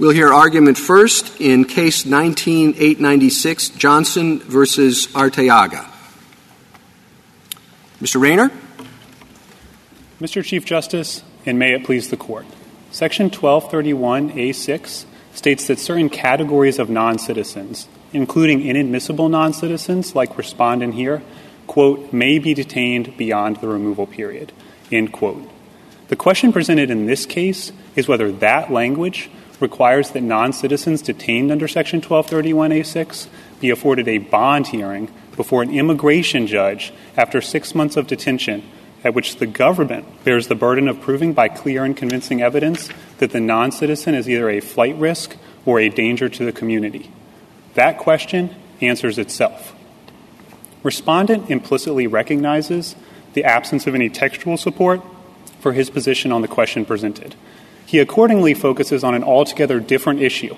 We'll hear argument first in Case 19-896, Johnson versus Arteaga. Mr. Raynor? Mr. Chief Justice, and may it please the Court, Section 1231A6 states that certain categories of noncitizens, including inadmissible noncitizens like respondent here, quote, may be detained beyond the removal period, end quote. The question presented in this case is whether that language requires that noncitizens detained under Section 1231A6 be afforded a bond hearing before an immigration judge after six months of detention at which the government bears the burden of proving by clear and convincing evidence that the noncitizen is either a flight risk or a danger to the community. That question answers itself. Respondent implicitly recognizes the absence of any textual support for his position on the question presented. He accordingly focuses on an altogether different issue,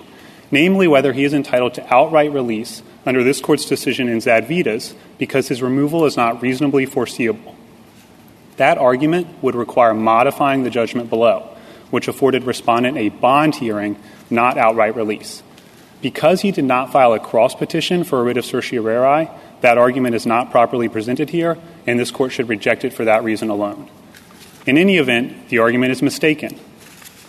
namely whether he is entitled to outright release under this Court's decision in Zadvydas because his removal is not reasonably foreseeable. That argument would require modifying the judgment below, which afforded respondent a bond hearing, not outright release. Because he did not file a cross petition for a writ of certiorari, that argument is not properly presented here, and this Court should reject it for that reason alone. In any event, the argument is mistaken.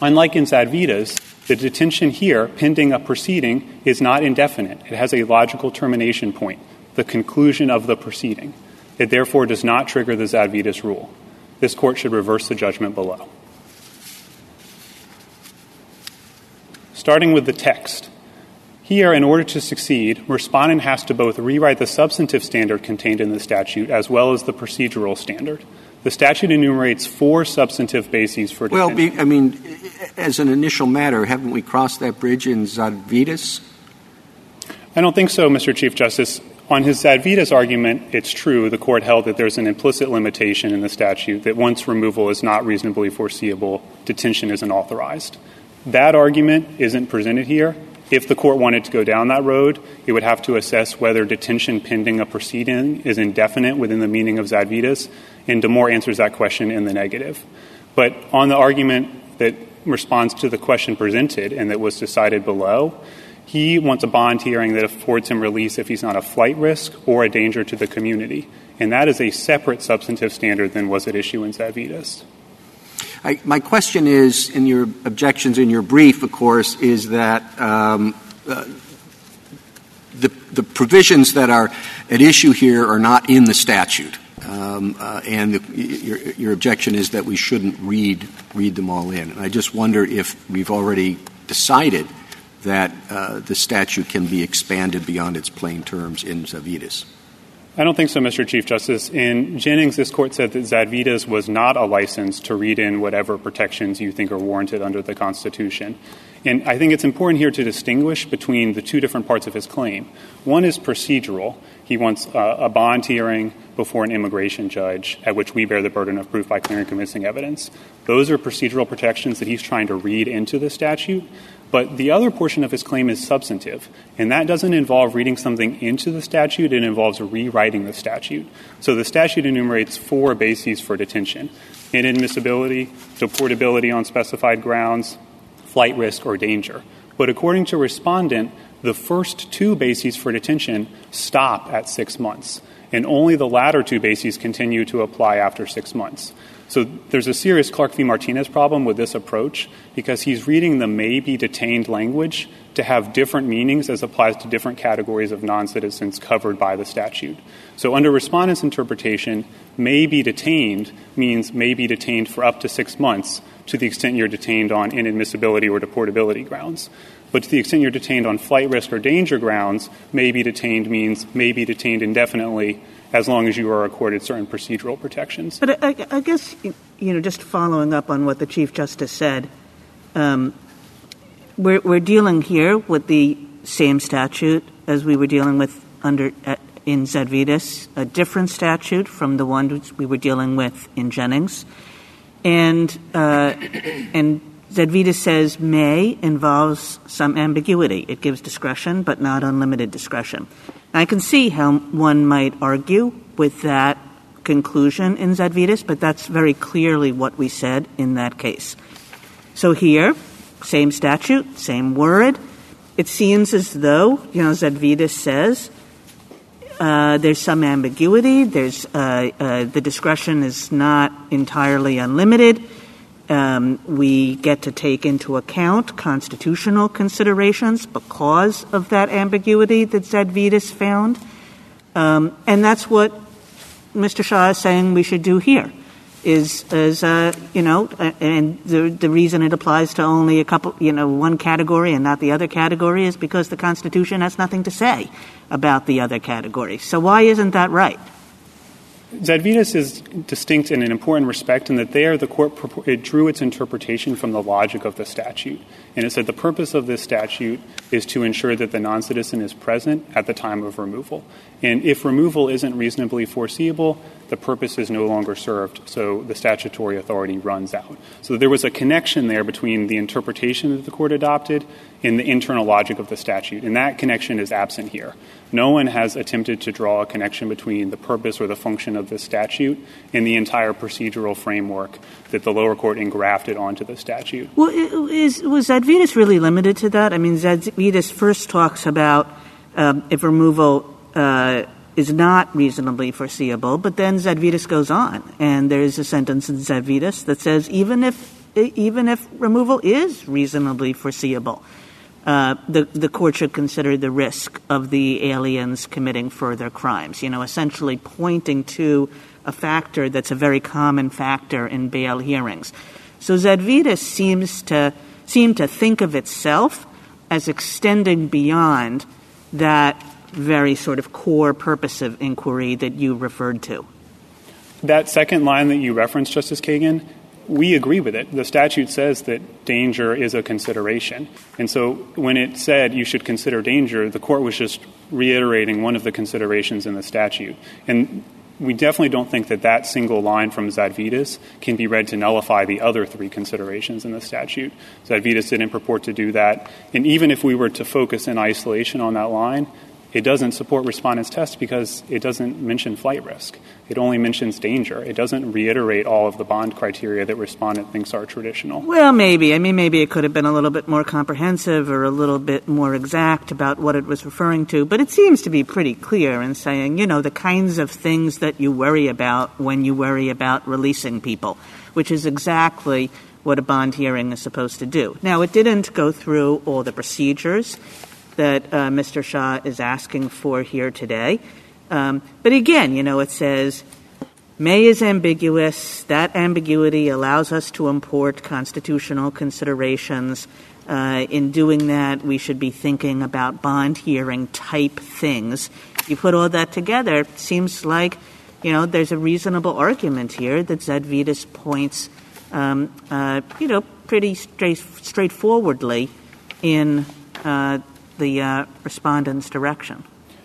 Unlike in Zadvydas, the detention here, pending a proceeding, is not indefinite. It has a logical termination point, the conclusion of the proceeding. It therefore does not trigger the Zadvydas rule. This Court should reverse the judgment below. Starting with the text. Here, in order to succeed, respondent has to both rewrite the substantive standard contained in the statute as well as the procedural standard. The statute enumerates four substantive bases for detention. Well, I mean, as an initial matter, haven't we crossed that bridge in Zadvydas? I don't think so, Mr. Chief Justice. On his Zadvydas argument, it's true the Court held that there's an implicit limitation in the statute that once removal is not reasonably foreseeable, detention isn't authorized. That argument isn't presented here. If the Court wanted to go down that road, it would have to assess whether detention pending a proceeding is indefinite within the meaning of Zadvydas, and Demore answers that question in the negative. But on the argument that responds to the question presented and that was decided below, he wants a bond hearing that affords him release if he's not a flight risk or a danger to the community. And that is a separate substantive standard than was at issue in Zadvydas. My question is, in your objections in your brief, of course, is that um, uh, the the provisions that are at issue here are not in the statute. Um, uh, and your objection is that we shouldn't read read them all in. And I just wonder if we've already decided that uh, the statute can be expanded beyond its plain terms in Zadvydas. I don't think so, Mr. Chief Justice. In Jennings, this Court said that Zadvydas was not a license to read in whatever protections you think are warranted under the Constitution. And I think it's important here to distinguish between the two different parts of his claim. One is procedural. He wants uh, a bond hearing before an immigration judge at which we bear the burden of proof by clear and convincing evidence. Those are procedural protections that he's trying to read into the statute. But the other portion of his claim is substantive. And that doesn't involve reading something into the statute. It involves rewriting the statute. So the statute enumerates four bases for detention. Inadmissibility, deportability on specified grounds, flight risk, or danger. But according to Respondent, the first two bases for detention stop at six months. And only the latter two bases continue to apply after six months. So there's a serious Clark v. Martinez problem with this approach because he's reading the may-be-detained language to have different meanings as applies to different categories of noncitizens covered by the statute. So under Respondent's interpretation, may-be-detained means may-be-detained for up to six months to the extent you're detained on inadmissibility or deportability grounds. But to the extent you're detained on flight risk or danger grounds, may-be-detained means may-be-detained indefinitely as long as you are accorded certain procedural protections. But I guess, you know, just following up on what the Chief Justice said, um, we're dealing here with the same statute as we were dealing with under in Zadvydas, a different statute from the one we were dealing with in Jennings. and uh, And Zadvydas says may involves some ambiguity. It gives discretion, but not unlimited discretion. I can see how one might argue with that conclusion in Zadvydas, but that's very clearly what we said in that case. So here, same statute, same word. It seems as though, you know, Zadvydas says uh, there's some ambiguity. There's uh, uh, the discretion is not entirely unlimited. Um, we get to take into account constitutional considerations because of that ambiguity that Zadvydas found. Um, and that's what Mr. Shah is saying we should do here is, is uh, you know, and the, the reason it applies to only a couple, you know, one category and not the other category is because the Constitution has nothing to say about the other category. So why isn't that right? Zadvydas is distinct in an important respect in that there the court drew its interpretation from the logic of the statute. And it said the purpose of this statute is to ensure that the non-citizen is present at the time of removal. And if removal isn't reasonably foreseeable, the purpose is no longer served, so the statutory authority runs out. So there was a connection there between the interpretation that the court adopted and the internal logic of the statute, and that connection is absent here. No one has attempted to draw a connection between the purpose or the function of this statute and the entire procedural framework that the lower court engrafted onto the statute. Well, is, Zadvydas really limited to that? I mean, Zadvydas first talks about um, if removal uh, is not reasonably foreseeable, but then Zadvydas goes on, and there is a sentence in Zadvydas that says even if even if removal is reasonably foreseeable, uh, the the court should consider the risk of the aliens committing further crimes. You know, essentially pointing to a factor that's a very common factor in bail hearings. So Zadvydas seems to seem to think of itself as extending beyond that very sort of core purpose of inquiry that you referred to. That second line that you referenced, Justice Kagan, we agree with it. The statute says that danger is a consideration. And so when it said you should consider danger, the court was just reiterating one of the considerations in the statute. And we definitely don't think that that single line from Zadvydas can be read to nullify the other three considerations in the statute. Zadvydas didn't purport to do that. And even if we were to focus in isolation on that line, it doesn't support respondent's test because it doesn't mention flight risk. It only mentions danger. It doesn't reiterate all of the bond criteria that respondent thinks are traditional. Well, maybe. I mean, maybe it could have been a little bit more comprehensive or a little bit more exact about what it was referring to. But it seems to be pretty clear in saying, you know, the kinds of things that you worry about when you worry about releasing people, which is exactly what a bond hearing is supposed to do. Now, it didn't go through all the procedures that uh, Mr. Shah is asking for here today. Um, but again, you know, it says may is ambiguous. That ambiguity allows us to import constitutional considerations. Uh, in doing that, we should be thinking about bond hearing type things. You put all that together, it seems like, you know, there's a reasonable argument here that Zadvydas points, um, uh, you know, pretty straight, straightforwardly in the uh, respondent's direction.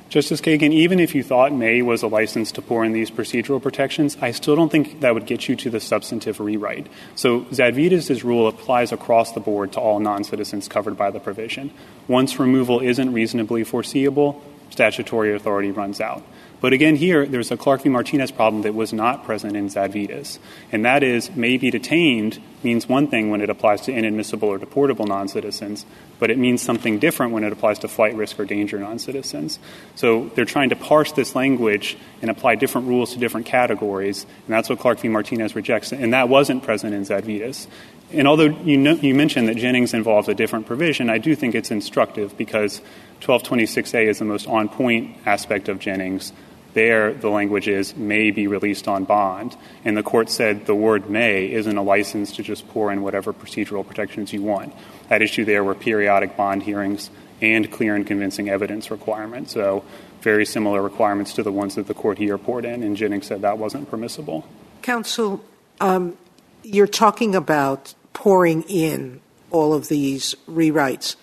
Justice Kagan, even if you thought May was a license to pour in these procedural protections, I still don't think that would get you to the substantive rewrite. So Zadvydas' rule applies across the board to all non-citizens covered by the provision. Once removal isn't reasonably foreseeable, statutory authority runs out. But again, here, there's a Clark v. Martinez problem that was not present in Zadvydas, and that is may be detained means one thing when it applies to inadmissible or deportable non-citizens, but it means something different when it applies to flight risk or danger non-citizens. So they're trying to parse this language and apply different rules to different categories, and that's what Clark v. Martinez rejects, and that wasn't present in Zadvydas. And although you, know, you mentioned that Jennings involves a different provision, I do think it's instructive because 1226A is the most on-point aspect of Jennings there, the language is may be released on bond. And the court said the word may isn't a license to just pour in whatever procedural protections you want. at issue there were periodic bond hearings and clear and convincing evidence requirements. So very similar requirements to the ones that the court here poured in, and Jennings said that wasn't permissible. Counsel, um, you're talking about pouring in all of these rewrites.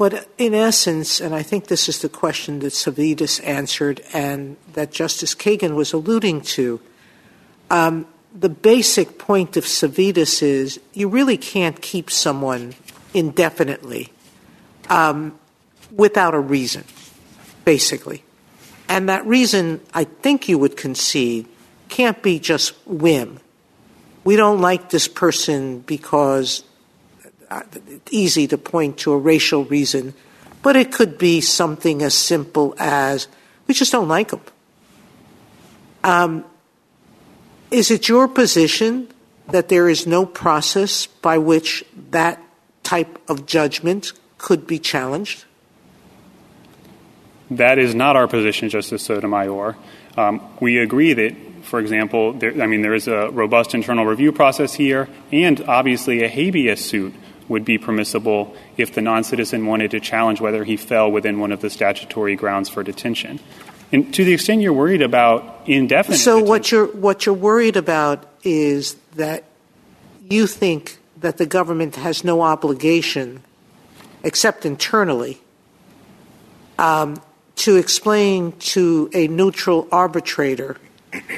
But in essence, and I think this is the question that Zadvydas answered and that Justice Kagan was alluding to, um, the basic point of Zadvydas is you really can't keep someone indefinitely um, without a reason, basically. And that reason, I think you would concede, can't be just whim. We don't like this person because easy to point to a racial reason, but it could be something as simple as we just don't like them. Um, is it your position that there is no process by which that type of judgment could be challenged? That is not our position, Justice Sotomayor. Um, we agree that, for example, there, I mean, there is a robust internal review process here, and obviously a habeas suit would be permissible if the non-citizen wanted to challenge whether he fell within one of the statutory grounds for detention. And to the extent you're worried about indefinite So detention, what you're what you're worried about is that you think that the government has no obligation, except internally, um, to explain to a neutral arbitrator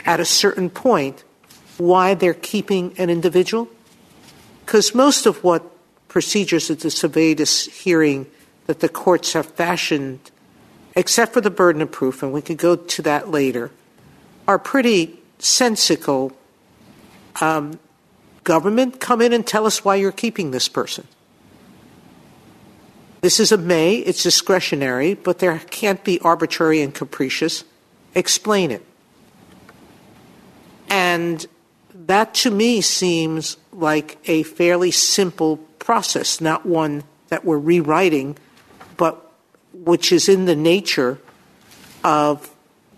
at a certain point why they're keeping an individual? Because most of what procedures at the Zadvydas hearing that the courts have fashioned, except for the burden of proof, and we could go to that later, are pretty sensical. Um, government, come in and tell us why you're keeping this person. This is a may, it's discretionary, but there can't be arbitrary and capricious. Explain it. And that to me seems like a fairly simple process, not one that we're rewriting, but which is in the nature of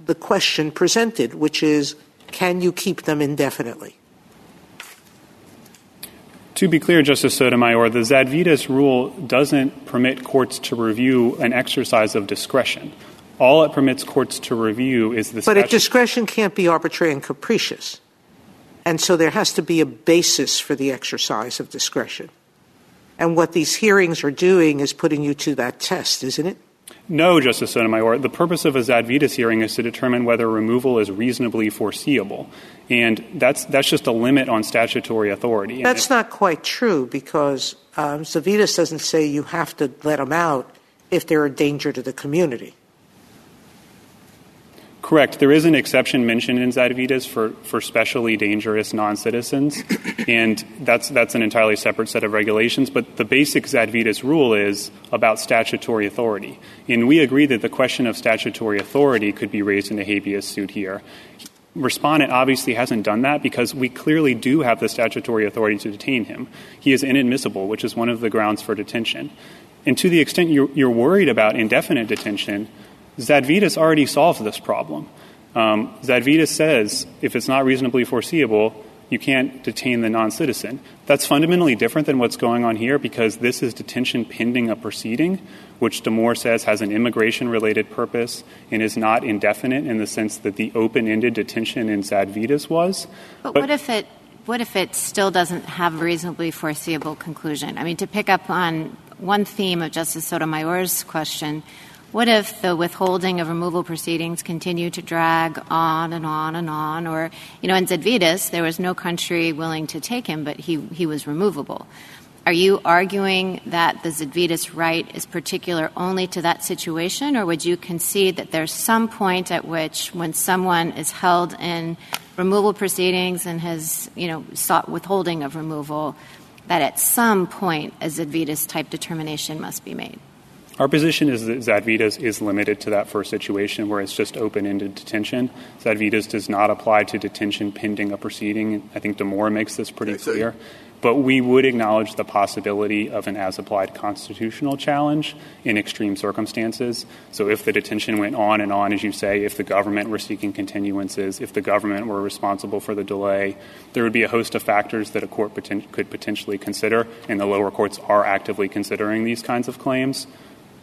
the question presented, which is can you keep them indefinitely? To be clear, Justice Sotomayor, the Zadvydas rule doesn't permit courts to review an exercise of discretion. All it permits courts to review is the But a statute- discretion can't be arbitrary and capricious. And so there has to be a basis for the exercise of discretion. And what these hearings are doing is putting you to that test, isn't it? No, Justice Sotomayor. The purpose of a Zadvydas hearing is to determine whether removal is reasonably foreseeable. And that's, that's just a limit on statutory authority. That's not quite true because um, Zadvydas doesn't say you have to let them out if they're a danger to the community. Correct. There is an exception mentioned in Zadvydas for, for specially dangerous non-citizens, and that's, that's an entirely separate set of regulations. But the basic Zadvydas rule is about statutory authority. And we agree that the question of statutory authority could be raised in a habeas suit here. Respondent obviously hasn't done that because we clearly do have the statutory authority to detain him. He is inadmissible, which is one of the grounds for detention. And to the extent you're, you're worried about indefinite detention, Zadvydas already solves this problem. Um, Zadvydas says if it's not reasonably foreseeable, you can't detain the non-citizen. That's fundamentally different than what's going on here because this is detention pending a proceeding, which Demore says has an immigration-related purpose and is not indefinite in the sense that the open-ended detention in Zadvydas was. But, what if it what if it still doesn't have a reasonably foreseeable conclusion? I mean, to pick up on one theme of Justice Sotomayor's question, what if the withholding of removal proceedings continue to drag on and on and on? Or, you know, in Zadvydas, there was no country willing to take him, but he, he was removable. Are you arguing that the Zadvydas right is particular only to that situation, or would you concede that there's some point at which, when someone is held in removal proceedings and has, you know, sought withholding of removal, that at some point a Zadvydas type determination must be made? Our position is that Zadvydas is limited to that first situation where it's just open-ended detention. Zadvydas does not apply to detention pending a proceeding. I think Demore makes this pretty clear. But we would acknowledge the possibility of an as-applied constitutional challenge in extreme circumstances. So if the detention went on and on, as you say, if the government were seeking continuances, if the government were responsible for the delay, there would be a host of factors that a court poten- could potentially consider, and the lower courts are actively considering these kinds of claims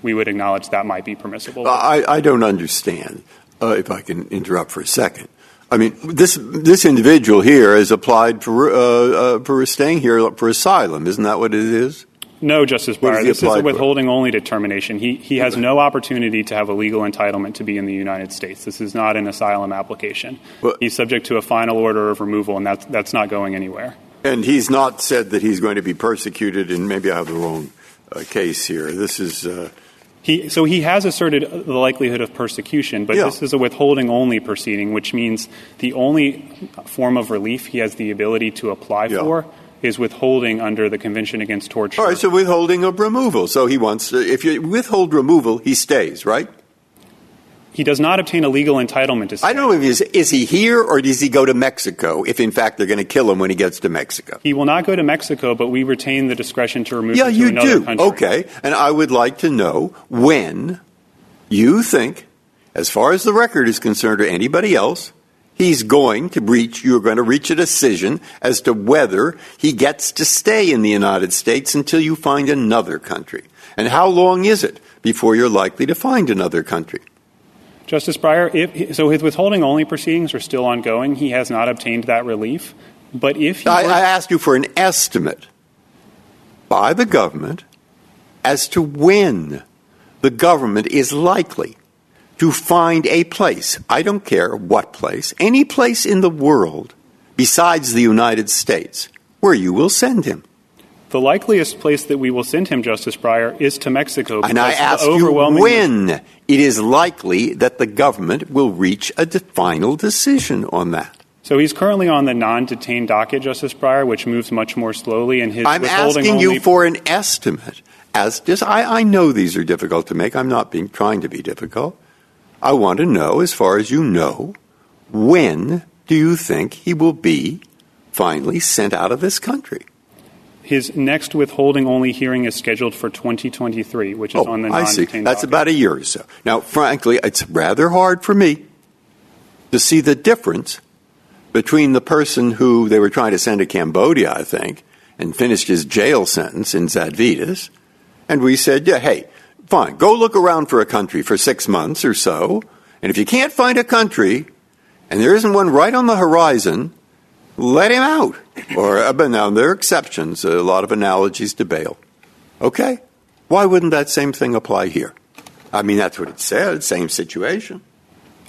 we would acknowledge that might be permissible. I, I don't understand, uh, if I can interrupt for a second. I mean, this this individual here has applied for uh, uh, for staying here for asylum. Isn't that what it is? No, Justice Breyer. This is a for? withholding only determination. He he has no opportunity to have a legal entitlement to be in the United States. This is not an asylum application. Well- He's subject to a final order of removal, and that's that's not going anywhere. And he's not said that he's going to be persecuted. And maybe I have the wrong uh, case here. This is. Uh, He, so he has asserted the likelihood of persecution, but Yeah. this is a withholding only proceeding, which means the only form of relief he has the ability to apply Yeah. for is withholding under the Convention Against Torture. All right, so withholding of removal. So he wants, if you withhold removal, he stays, right? He does not obtain a legal entitlement to stay. I don't know if he's, is he here or does he go to Mexico if in fact they're going to kill him when he gets to Mexico? He will not go to Mexico, but we retain the discretion to remove Yeah, him to you do. country. Okay, and I would like to know when you think, as far as the record is concerned or anybody else, he's going to reach, you're going to reach a decision as to whether he gets to stay in the United States until you find another country. And how long is it before you're likely to find another country? Justice Breyer, if, so his withholding only proceedings are still ongoing. He has not obtained that relief. But if he I, were- I asked you for an estimate by the government as to when the government is likely to find a place, I don't care what place, any place in the world besides the United States, where you will send him. The likeliest place that we will send him, Justice Breyer, is to Mexico. And I ask you when it is likely that the government will reach a de- final decision on that. So he's currently on the non-detained docket, Justice Breyer, which moves much more slowly, and his I'm asking only you for an estimate. As just, I, I know these are difficult to make. I'm not being trying to be difficult. I want to know, as far as you know, when do you think he will be finally sent out of this country? His next withholding only hearing is scheduled for 2023, which is oh, on the Oh, I see. That's docket. about a year or so. Now, frankly, it's rather hard for me to see the difference between the person who they were trying to send to Cambodia, I think, and finished his jail sentence in Zadvydas, and we said, yeah, hey, fine, go look around for a country for six months or so, and if you can't find a country, and there isn't one right on the horizon, let him out. Or, uh, but now there are exceptions, a lot of analogies to bail. Okay? Why wouldn't that same thing apply here? I mean, that's what it said, same situation.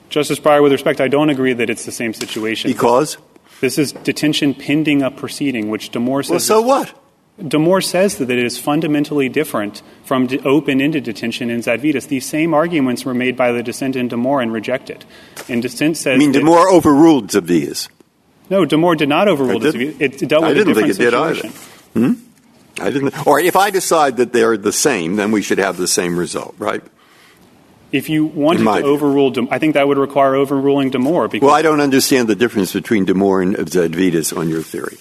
Justice Breyer, with respect, I don't agree that it's the same situation. Because? This is detention pending a proceeding, which Demore says. Well, so what? Demore says that it is fundamentally different from de- open-ended detention in Zadvydas. These same arguments were made by the dissent in Demore and rejected. And dissent says I mean, Demore overruled Zadvydas. No, Demore did not overrule I didn't. It, it dealt I with didn't a different think it did either. situation. I didn't. Or if I decide that they're the same, then we should have the same result, right? If you wanted to overrule, Dam- I think that would require overruling Demore because Well, I don't understand the difference between Demore and Zadvydas on your theory.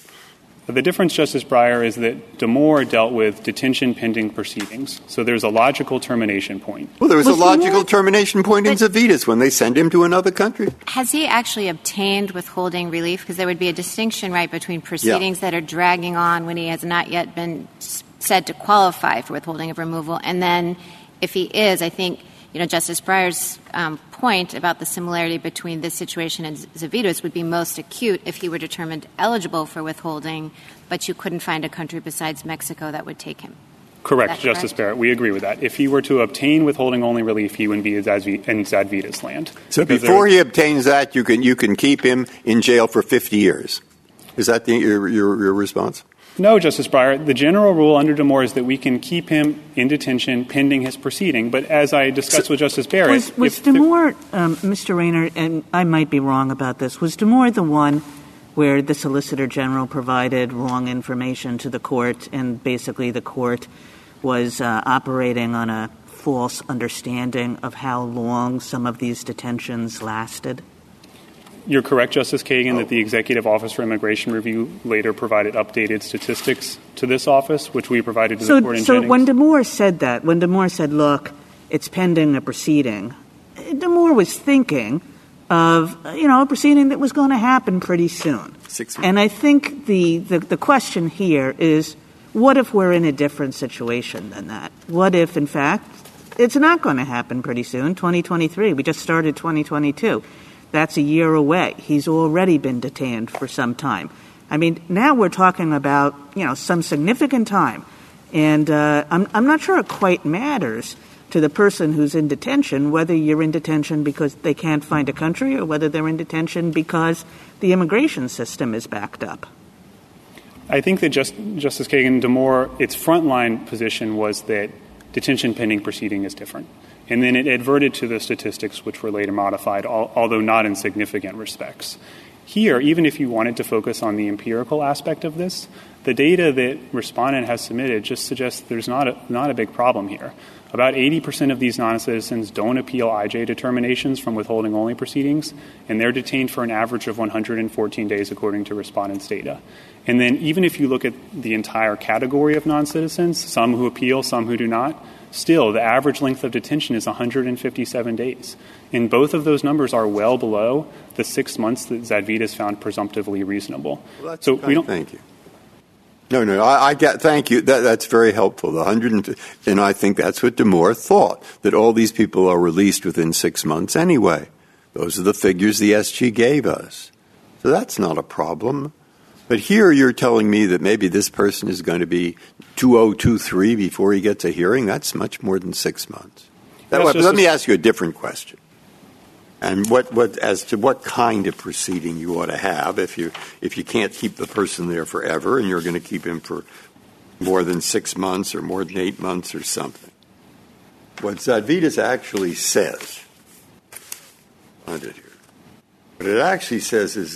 The difference, Justice Breyer, is that Demore dealt with detention pending proceedings. So there's a logical termination point. Well, there was, Was a logical Demore- termination point in But- Zadvydas when they send him to another country. Has he actually obtained withholding relief? Because there would be a distinction, right, between proceedings that are dragging on when he has not yet been said to qualify for withholding of removal, and then if he is, I think, you know, Justice Breyer's um, point about the similarity between this situation and Zadvydas would be most acute if he were determined eligible for withholding, but you couldn't find a country besides Mexico that would take him. Correct, Justice correct. Barrett. We agree with that. If he were to obtain withholding only relief, he would be in Zadvi- Zadvydas land. So before there- he obtains that, you can you can keep him in jail for 50 years. Is that the, your, your your response? No, Justice Breyer. The general rule under Demore is that we can keep him in detention pending his proceeding. But as I discussed with Justice Barrett, Was, was um, Mr. Raynor, and I might be wrong about this, was Demore the one where the Solicitor General provided wrong information to the court and basically the court was uh, operating on a false understanding of how long some of these detentions lasted? You're correct, Justice Kagan, Oh. that the Executive Office for Immigration Review later provided updated statistics to this office, which we provided to the court in so Jennings. when Demore said that, when Demore said, look, it's pending a proceeding, Demore was thinking of, you know, a proceeding that was going to happen pretty soon. Six And I think the, the, the question here is, what if we're in a different situation than that? What if, in fact, it's not going to happen pretty soon, 2023? We just started 2022. That's a year away. He's already been detained for some time. I mean, now we're talking about, you know, some significant time. And uh, I'm, I'm not sure it quite matters to the person who's in detention whether you're in detention because they can't find a country or whether they're in detention because the immigration system is backed up. I think that just, Justice Kagan, Demore, its frontline position was that detention pending proceeding is different. And then it adverted to the statistics, which were later modified, al- although not in significant respects. Here, even if you wanted to focus on the empirical aspect of this, the data that respondent has submitted just suggests there's not a, not a big problem here. About 80% of these non-citizens don't appeal IJ determinations from withholding only proceedings, and they're detained for an average of 114 days according to respondent's data. And then even if you look at the entire category of non-citizens, some who appeal, some who do not, still the average length of detention is 157 days. And both of those numbers are well below the six months that Zadvydas found presumptively reasonable. Well, so we don't. Thank you. No, no, I, I get. Thank you. That, that's very helpful. The hundred, and, and I think that's what Demore thought that all these people are released within six months anyway. Those are the figures the SG gave us. So that's not a problem. But here you're telling me that maybe this person is going to be 2023 before he gets a hearing. That's much more than six months. That, let me ask you a different question and what, what as to what kind of proceeding you ought to have if you if you can't keep the person there forever and you're going to keep him for more than six months or more than eight months or something. What Zadvydas actually says, find it here. What it actually says is,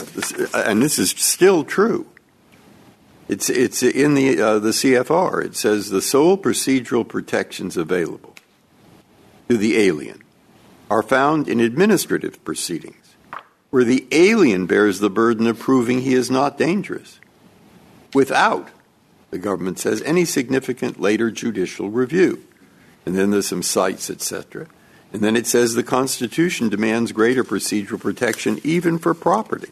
and this is still true. It's it's in the uh, the CFR. It says the sole procedural protections available to the alien are found in administrative proceedings, where the alien bears the burden of proving he is not dangerous, without, the government says, any significant later judicial review. And then there's some cites, etc. And then it says the Constitution demands greater procedural protection even for property.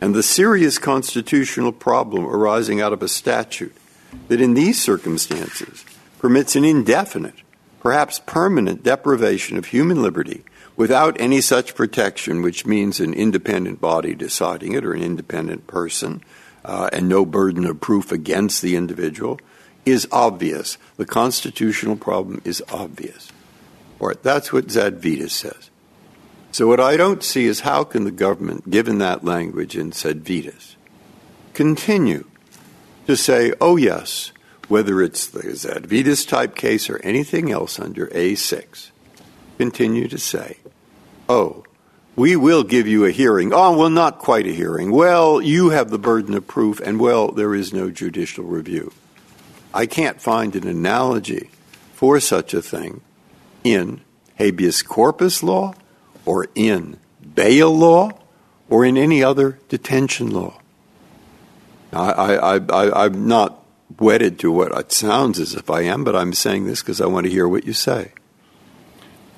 And the serious constitutional problem arising out of a statute that in these circumstances permits an indefinite perhaps permanent deprivation of human liberty without any such protection, which means an independent body deciding it or an independent person, uh, and no burden of proof against the individual, is obvious. The constitutional problem is obvious. That's what Zadvydas says. So what I don't see is how can the government, given that language in Zadvydas, continue to say, oh yes, whether it's the Zadvydas type case or anything else under A6, continue to say, oh, we will give you a hearing. Oh, well, not quite a hearing. Well, you have the burden of proof, and well, there is no judicial review. I can't find an analogy for such a thing in habeas corpus law or in bail law or in any other detention law. I, I'm not wedded to what it sounds as if I am, but I'm saying this because I want to hear what you say.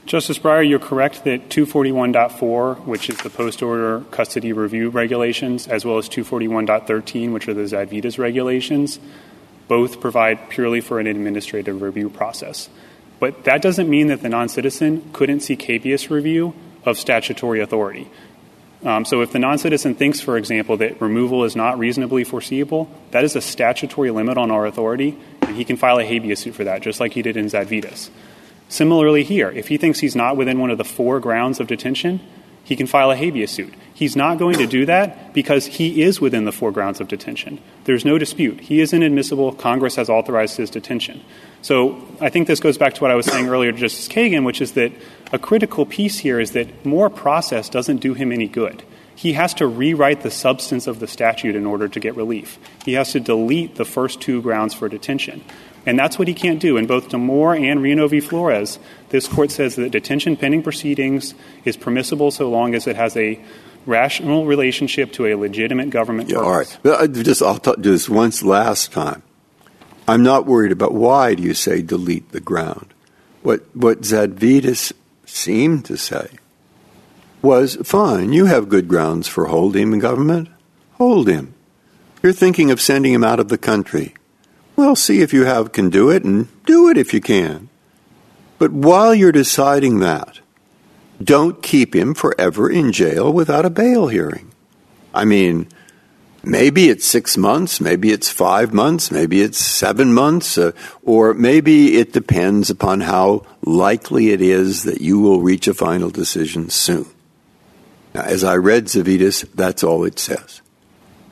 Justice Breyer, you're correct that 241.4, which is the post order custody review regulations, as well as 241.13, which are the Zadvydas regulations, both provide purely for an administrative review process. But that doesn't mean that the non citizen couldn't seek habeas review of statutory authority. Um, so if the non-citizen thinks, for example, that removal is not reasonably foreseeable, that is a statutory limit on our authority, and he can file a habeas suit for that, just like he did in Zadvydas. Similarly here, if he thinks he's not within one of the four grounds of detention, he can file a habeas suit. He's not going to do that because he is within the four grounds of detention. There's no dispute. He is inadmissible. Congress has authorized his detention. So I think this goes back to what I was saying earlier to Justice Kagan, which is that a critical piece here is that more process doesn't do him any good. He has to rewrite the substance of the statute in order to get relief. He has to delete the first two grounds for detention. And that's what he can't do. In both Demore and Reno v. Flores, this court says that detention pending proceedings is permissible so long as it has a rational relationship to a legitimate government yeah, purpose. All right. Just, I'll talk, just once last time. I'm not worried about why do you say delete the ground. What, what Zadvydas seemed to say was fine, you have good grounds for holding him in government. Hold him. You're thinking of sending him out of the country. Well, see if you have can do it and do it if you can. But while you're deciding that, don't keep him forever in jail without a bail hearing. I mean, maybe it's six months, maybe it's five months, maybe it's seven months, uh, or maybe it depends upon how likely it is that you will reach a final decision soon. Now, as I read Zadvydas, that's all it says.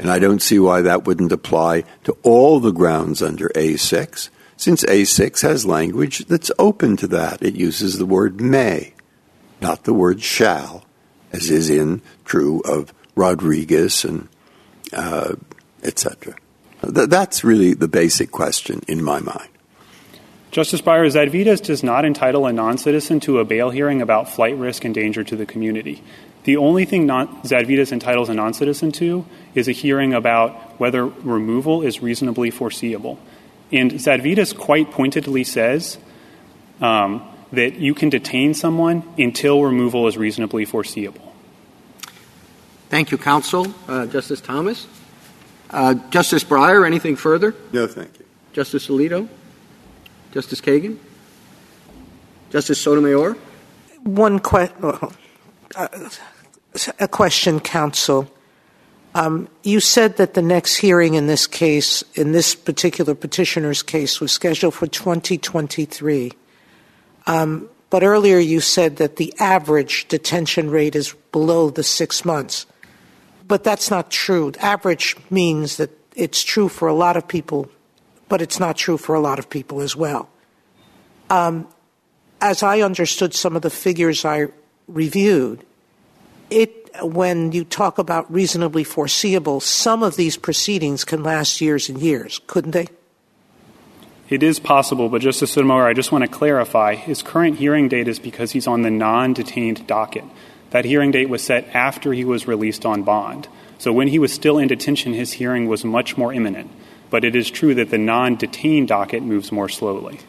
And I don't see why that wouldn't apply to all the grounds under A6, since A6 has language that's open to that. It uses the word may, not the word shall, as is in true of Rodriguez and uh, etc. Th- that's really the basic question in my mind. Justice Breyer, Zadvydas does not entitle a non-citizen to a bail hearing about flight risk and danger to the community. The only thing non- Zadvydas entitles a non-citizen to is a hearing about whether removal is reasonably foreseeable. And Zadvydas quite pointedly says um, that you can detain someone until removal is reasonably foreseeable. Thank you, counsel. Uh, Justice Thomas? Uh, Justice Breyer, anything further? No, thank you. Justice Alito? Justice Kagan? Justice Sotomayor? One question, uh, a question, counsel. Um, you said that the next hearing in this case, in this particular petitioner's case, was scheduled for 2023. Um, but earlier you said that the average detention rate is below the six months. But that's not true. Average means that it's true for a lot of people, but it's not true for a lot of people as well. Um, as I understood some of the figures I reviewed, it when you talk about reasonably foreseeable, some of these proceedings can last years and years, couldn't they? It is possible, but Justice Sotomayor, I just want to clarify. His current hearing date is because he's on the non-detained docket. That hearing date was set after he was released on bond. So when he was still in detention, his hearing was much more imminent. But it is true that the non-detained docket moves more slowly.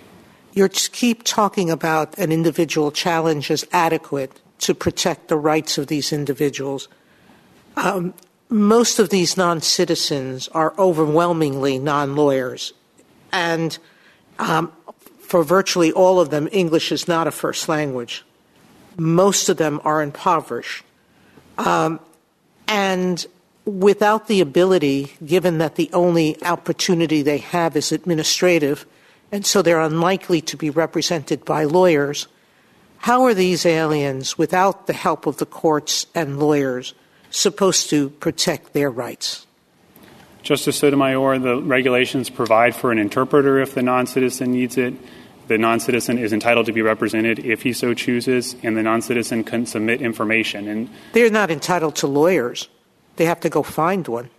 You keep talking about an individual challenge as adequate to protect the rights of these individuals. Um, most of these non citizens are overwhelmingly non lawyers. And um, for virtually all of them, English is not a first language. Most of them are impoverished. Um, and without the ability, given that the only opportunity they have is administrative, and so they're unlikely to be represented by lawyers, how are these aliens, without the help of the courts and lawyers, supposed to protect their rights? Justice Sotomayor, the regulations provide for an interpreter if the non citizen needs it. The non citizen is entitled to be represented if he so chooses, and the non citizen can submit information. And they're not entitled to lawyers, they have to go find one.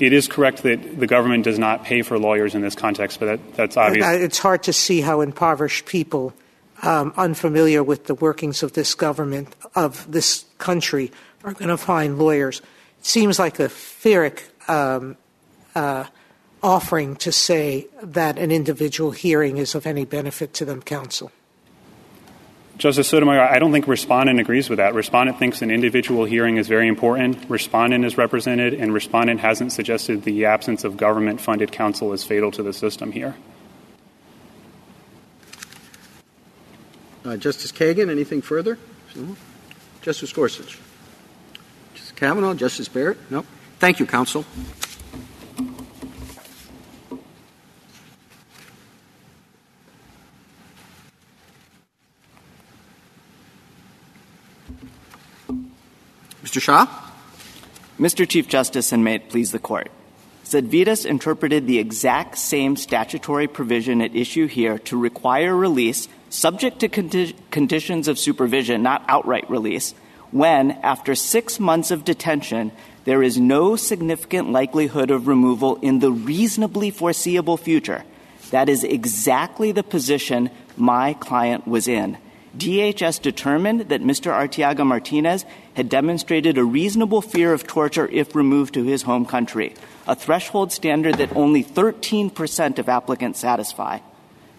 It is correct that the government does not pay for lawyers in this context, but that, that's uh, obvious. It's hard to see how impoverished people, um, unfamiliar with the workings of this government, of this country, are going to find lawyers It seems like a Pyrrhic um, uh, offering to say that an individual hearing is of any benefit to them, counsel. Justice Sotomayor, I don't think respondent agrees with that. Respondent thinks an individual hearing is very important. Respondent is represented, and respondent hasn't suggested the absence of government funded counsel is fatal to the system here. Uh, Justice Kagan, anything further? No? Justice Gorsuch. Justice Kavanaugh, Justice Barrett? No. Thank you, counsel. Mr. Shah? Mr. Chief Justice, and may it please the Court. Zadvydas interpreted the exact same statutory provision at issue here to require release subject to condi- conditions of supervision, not outright release, when, after six months of detention, there is no significant likelihood of removal in the reasonably foreseeable future. That is exactly the position my client was in. DHS determined that Mr. Arteaga Martinez had demonstrated a reasonable fear of torture if removed to his home country, a threshold standard that only 13% of applicants satisfy.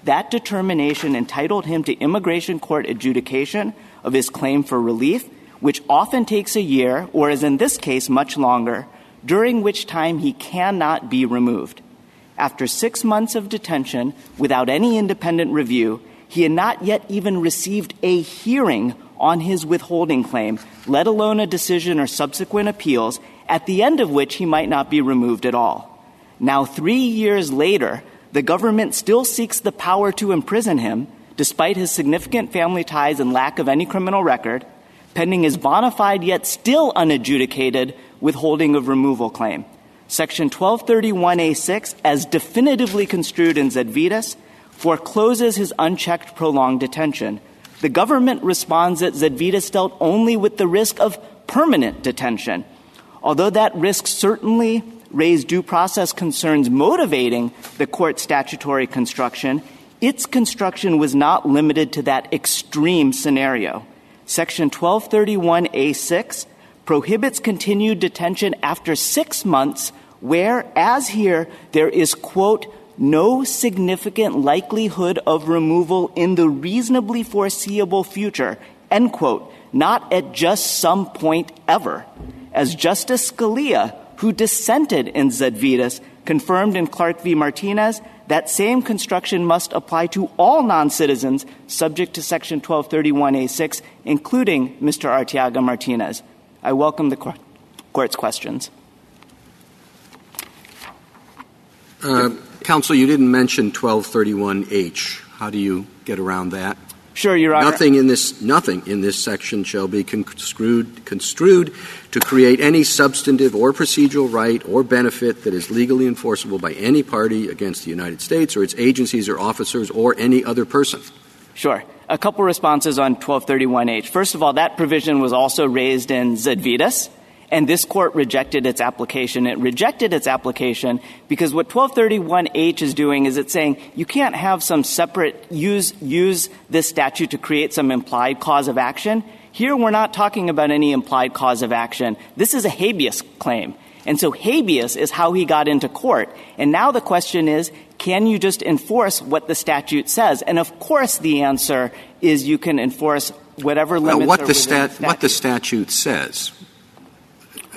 That determination entitled him to immigration court adjudication of his claim for relief which often takes a year, or as in this case, much longer, during which time he cannot be removed. After six months of detention, without any independent review, he had not yet even received a hearing on his withholding claim, let alone a decision or subsequent appeals, at the end of which he might not be removed at all. Now, three years later, the government still seeks the power to imprison him, despite his significant family ties and lack of any criminal record, pending his bona fide yet still unadjudicated withholding of removal claim. Section 1231A6, as definitively construed in Zadvydas, forecloses his unchecked prolonged detention. The government responds that Zadvydas dealt only with the risk of permanent detention. Although that risk certainly raised due process concerns motivating the court's statutory construction, its construction was not limited to that extreme scenario. Section 1231A6 prohibits continued detention after six months where, as here, there is, quote, no significant likelihood of removal in the reasonably foreseeable future, end quote, not at just some point ever. As Justice Scalia, who dissented in Zadvydas, confirmed in Clark v. Martinez, that same construction must apply to all non-citizens subject to Section 1231A6, including Mr. Arteaga Martinez. I welcome the court's questions. Uh, counsel, you didn't mention 1231H. How do you get around that? Sure, Your Honor. Nothing in this, nothing in this section shall be construed, construed to create any substantive or procedural right or benefit that is legally enforceable by any party against the United States or its agencies or officers or any other person. Sure. A couple responses on 1231H. First of all, that provision was also raised in Zadvydas and this court rejected its application. It rejected its application because what 1231H is doing is it's saying you can't have some separate use use this statute to create some implied cause of action. Here we're not talking about any implied cause of action. This is a habeas claim. And so habeas is how he got into court. And now the question is, can you just enforce what the statute says? And of course the answer is you can enforce whatever limits are the stat- the what the statute says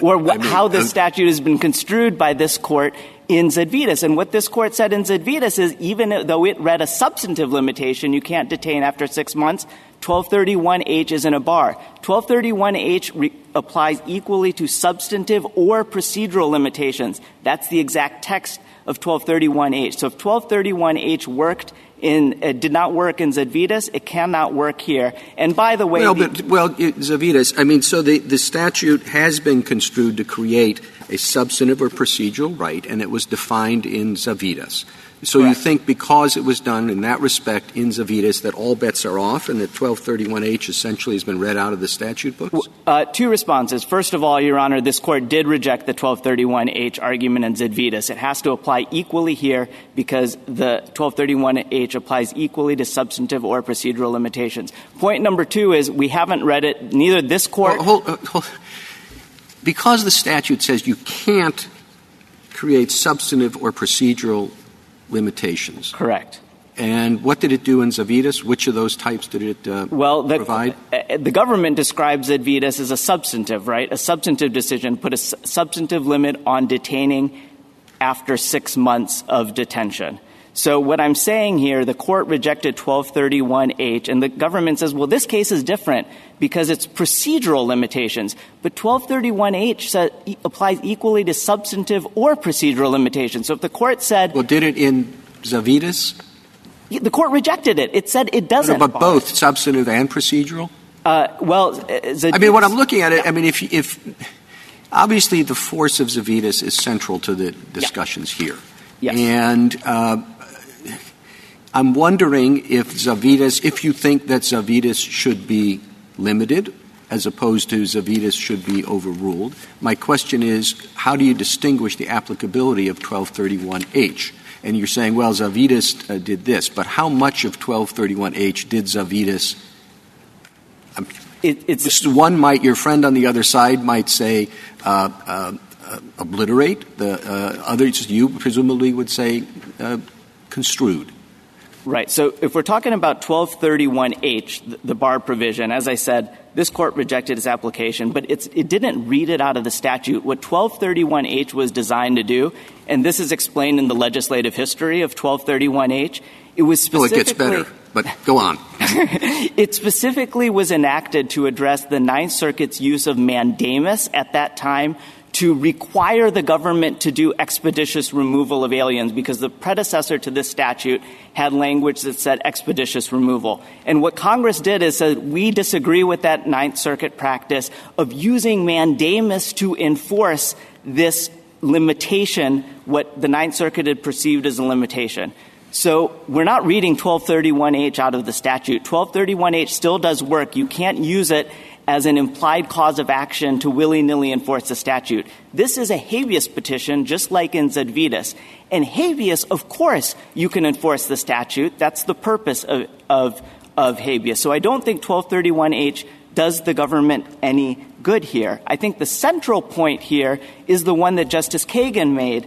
or wh- I mean, how the uh, statute has been construed by this court in Zadvydas. And what this court said in Zadvydas is even though it read a substantive limitation, you can't detain after six months, 1231H is in a bar. 1231H re- applies equally to substantive or procedural limitations. That's the exact text of 1231H. So if 1231H worked in uh, did not work in Zadvydas, it cannot work here. And by the way, well, but, well, Zadvydas, I mean, so the, the statute has been construed to create a substantive or procedural right, and it was defined in Zadvydas. So you think because it was done in that respect in Zadvydas that all bets are off and that 1231H essentially has been read out of the statute books? Uh, two responses. First of all, Your Honor, this court did reject the 1231H argument in Zadvydas. It has to apply equally here because the 1231H applies equally to substantive or procedural limitations. Point number two is we haven't read it, neither this court. Uh, hold. Because the statute says you can't create substantive or procedural limitations. Correct. And what did it do in Zadvydas? Which of those types did it uh, well, the, provide? Uh, the government describes Zadvydas as a substantive, right? A substantive decision, put a s- substantive limit on detaining after six months of detention. So what I'm saying here, the court rejected 1231H, and the government says, well, this case is different because it's procedural limitations. But 1231H says, e- applies equally to substantive or procedural limitations. So if the court said... Well, did it in Zadvydas? The court rejected it. It said it doesn't. But both substantive and procedural? Uh, well, Zadvydas, I mean, what I'm looking at it, I mean, if, if obviously the force of Zadvydas is central to the discussions here. Yes. And uh, I'm wondering if Zadvydas, if you think that Zadvydas should be limited as opposed to Zadvydas should be overruled. My question is, how do you distinguish the applicability of 1231H? And you're saying, well, Zadvydas uh, did this, but how much of 1231H did Zadvydas? Um, it, it's one might, your friend on the other side might say, uh, uh, uh obliterate. The uh, others, you presumably would say, uh, construed. Right. So if we're talking about 1231H, the bar provision, as I said, this court rejected its application, but it didn't read it out of the statute. What 1231H was designed to do, and this is explained in the legislative history of 1231H, it was specifically... Oh, it gets better, but go on. it specifically was enacted to address the Ninth Circuit's use of mandamus at that time to require the government to do expeditious removal of aliens because the predecessor to this statute had language that said expeditious removal. And what Congress did is said we disagree with that Ninth Circuit practice of using mandamus to enforce this limitation, what the Ninth Circuit had perceived as a limitation. So we're not reading 1231H out of the statute. 1231H still does work. You can't use it as an implied cause of action to willy-nilly enforce the statute. This is a habeas petition, just like in Zadvydas. And habeas, of course, you can enforce the statute. That's the purpose of, habeas. So I don't think 1231H does the government any good here. I think the central point here is the one that Justice Kagan made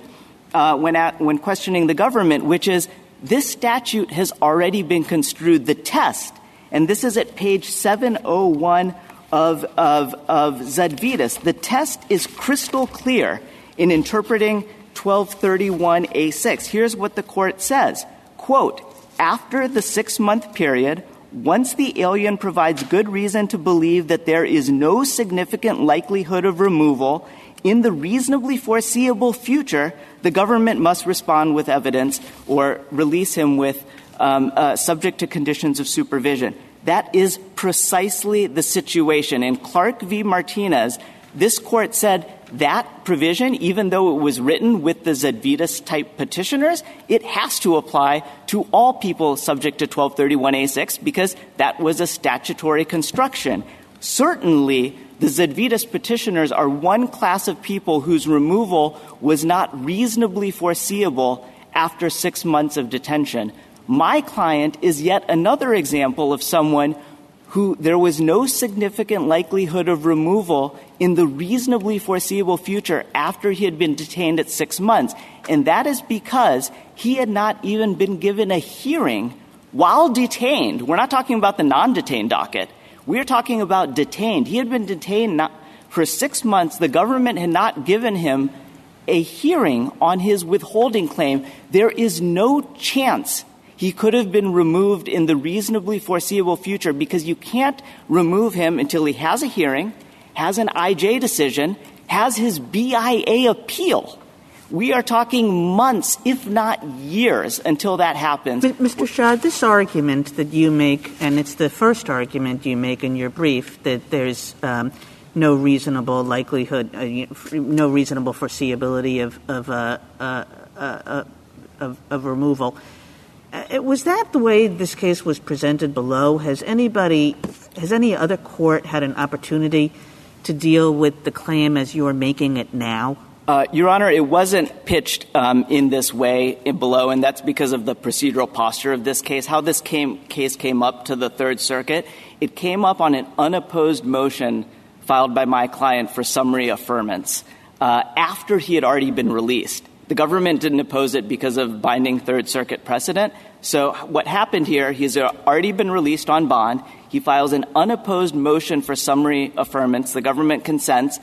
uh, when questioning the government, which is this statute has already been construed. The test, and this is at page 701 of, of, of Zadvydas, the test is crystal clear in interpreting 1231A6. Here's what the court says, quote, after the six-month period, once the alien provides good reason to believe that there is no significant likelihood of removal in the reasonably foreseeable future, the government must respond with evidence or release him with um, uh, subject to conditions of supervision. That is precisely the situation. In Clark v. Martinez, this court said that provision, even though it was written with the Zadvydas type petitioners, it has to apply to all people subject to 1231A6 because that was a statutory construction. Certainly, the Zadvydas petitioners are one class of people whose removal was not reasonably foreseeable after six months of detention. My client is yet another example of someone who there was no significant likelihood of removal in the reasonably foreseeable future after he had been detained at six months. And that is because he had not even been given a hearing while detained. We're not talking about the non-detained docket. We're talking about detained. He had been detained for six months. The government had not given him a hearing on his withholding claim. There is no chance he could have been removed in the reasonably foreseeable future because you can't remove him until he has a hearing, has an IJ decision, has his BIA appeal. We are talking months, if not years, until that happens. Mr. Shah, this argument that you make, and it's the first argument you make in your brief, that there's um, no reasonable likelihood, uh, no reasonable foreseeability of of, uh, uh, of, of removal. Uh, was that the way this case was presented below? Has anybody, has any other court had an opportunity to deal with the claim as you're making it now? Uh, Your Honor, it wasn't pitched um, in this way below, and that's because of the procedural posture of this case. How this case came up to the Third Circuit, it came up on an unopposed motion filed by my client for summary affirmance uh, after he had already been released. The government didn't oppose it because of binding Third Circuit precedent. So what happened here, he's already been released on bond. He files an unopposed motion for summary affirmance. The government consents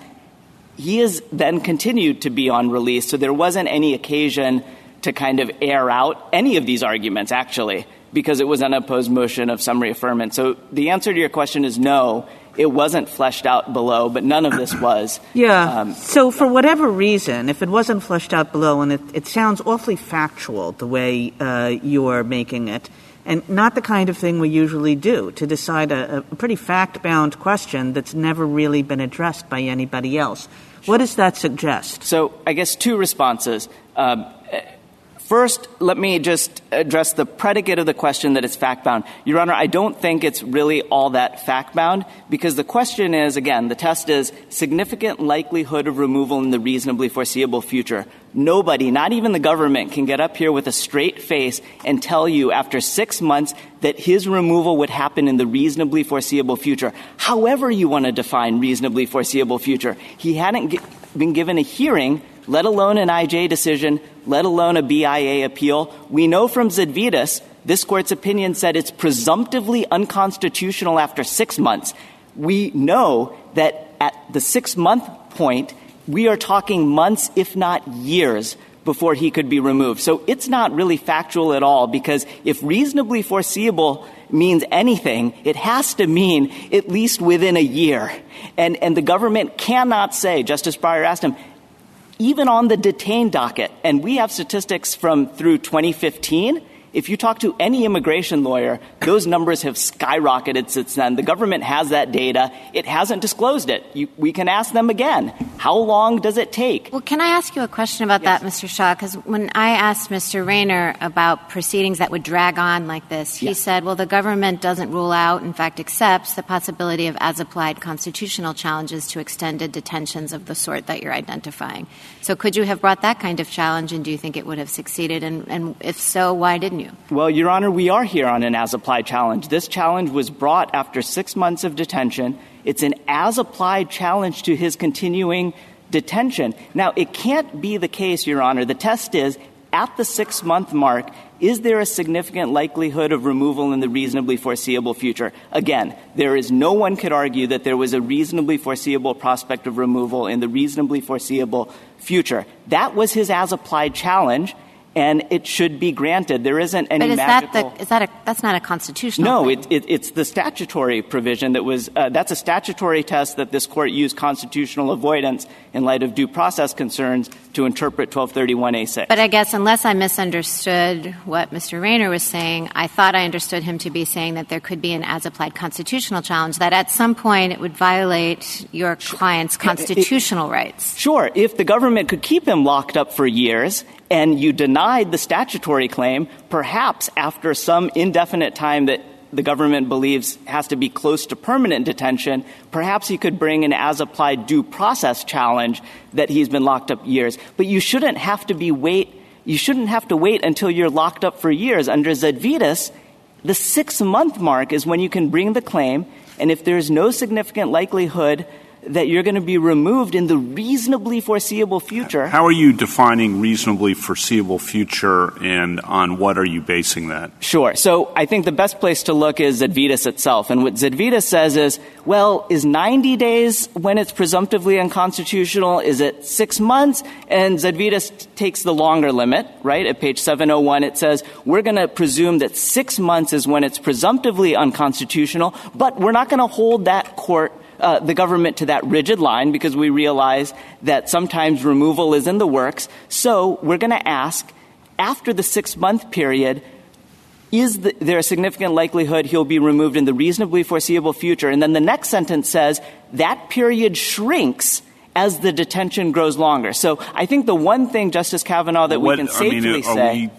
he has then continued to be on release, so there wasn't any occasion to kind of air out any of these arguments, actually, because it was an unopposed motion of summary affirmance. So the answer to your question is no. It wasn't fleshed out below, but none of this was. Yeah. Um, so for whatever reason, if it wasn't fleshed out below, and it, it sounds awfully factual the way uh, you're making it, and not the kind of thing we usually do to decide a, a pretty fact-bound question that's never really been addressed by anybody else. What does that suggest? So I guess two responses. Um, First, let me just address the predicate of the question that it's fact bound. Your Honor, I don't think it's really all that fact bound because the question is, again, the test is significant likelihood of removal in the reasonably foreseeable future. Nobody, not even the government, can get up here with a straight face and tell you after six months that his removal would happen in the reasonably foreseeable future. However you want to define reasonably foreseeable future. He hadn't been given a hearing let alone an IJ decision, let alone a BIA appeal. We know from Zadvydas, this court's opinion said it's presumptively unconstitutional after six months. We know that at the six-month point, we are talking months, if not years, before he could be removed. So it's not really factual at all because if reasonably foreseeable means anything, it has to mean at least within a year. And, and the government cannot say, Justice Breyer asked him, even on the detained docket, and we have statistics from through 2015, if you talk to any immigration lawyer, those numbers have skyrocketed since then. The government has that data. It hasn't disclosed it. You, we can ask them again. How long does it take? Well, can I ask you a question about yes. that, Mr. Shah? Because when I asked Mr. Raynor about proceedings that would drag on like this, he yes. said, well, the government doesn't rule out, in fact, accepts the possibility of as applied constitutional challenges to extended detentions of the sort that you're identifying. So could you have brought that kind of challenge, and do you think it would have succeeded? And, and if so, why didn't you? Well, Your Honor, we are here on an as applied challenge. This challenge was brought after six months of detention. It's an as applied challenge to his continuing detention. Now, it can't be the case, Your Honor. The test is at the six month mark, is there a significant likelihood of removal in the reasonably foreseeable future? Again, there is no one could argue that there was a reasonably foreseeable prospect of removal in the reasonably foreseeable future. That was his as applied challenge and it should be granted. There isn't any but is magical. That the, is that a, that's not a constitutional? No, it, it, it's the statutory provision that was. Uh, that's a statutory test that this court used constitutional avoidance in light of due process concerns to interpret 1231a6. But I guess unless I misunderstood what Mr. Raynor was saying, I thought I understood him to be saying that there could be an as-applied constitutional challenge that at some point it would violate your client's constitutional it, rights. Sure, if the government could keep him locked up for years and you denied the statutory claim, perhaps after some indefinite time that the government believes has to be close to permanent detention, perhaps he could bring an as applied due process challenge that he's been locked up years. But you shouldn't have to be wait you shouldn't have to wait until you're locked up for years. Under Zadvydas, the six month mark is when you can bring the claim, and if there's no significant likelihood that you're going to be removed in the reasonably foreseeable future. How are you defining reasonably foreseeable future and on what are you basing that? Sure. So I think the best place to look is Zadvydas itself. And what Zadvydas says is, well, is 90 days when it's presumptively unconstitutional? Is it six months? And Zadvydas takes the longer limit, right? At page 701, it says, we're going to presume that six months is when it's presumptively unconstitutional, but we're not going to hold that court Uh, the government to that rigid line because we realize that sometimes removal is in the works. So we're going to ask after the six month period, is there a significant likelihood he'll be removed in the reasonably foreseeable future? And then the next sentence says that period shrinks as the detention grows longer. So I think the one thing, Justice Kavanaugh, that we can safely say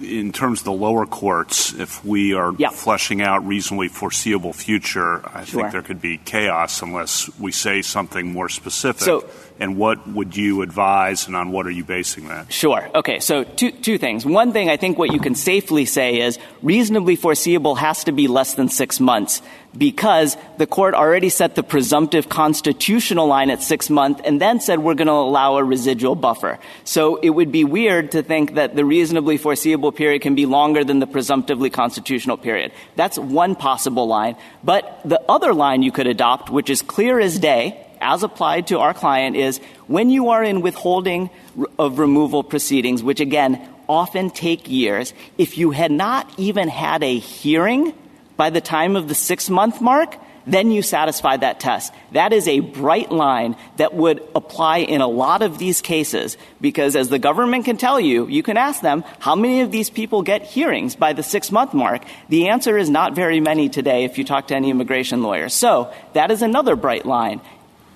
in terms of the lower courts, if we are yep. fleshing out reasonably foreseeable future, I sure. think there could be chaos unless we say something more specific. So, and what would you advise, and on what are you basing that? Sure. Okay. So two two things. One thing I think what you can safely say is reasonably foreseeable has to be less than six months because the court already set the presumptive constitutional line at six months and then said we're going to allow a residual buffer. So it would be weird to think that the reasonably foreseeable period can be longer than the presumptively constitutional period. That's one possible line. But the other line you could adopt, which is clear as day, as applied to our client, is when you are in withholding of removal proceedings, which again often take years, if you had not even had a hearing by the time of the six month mark, then you satisfy that test. That is a bright line that would apply in a lot of these cases because as the government can tell you, you can ask them how many of these people get hearings by the six month mark. The answer is not very many today if you talk to any immigration lawyer. So that is another bright line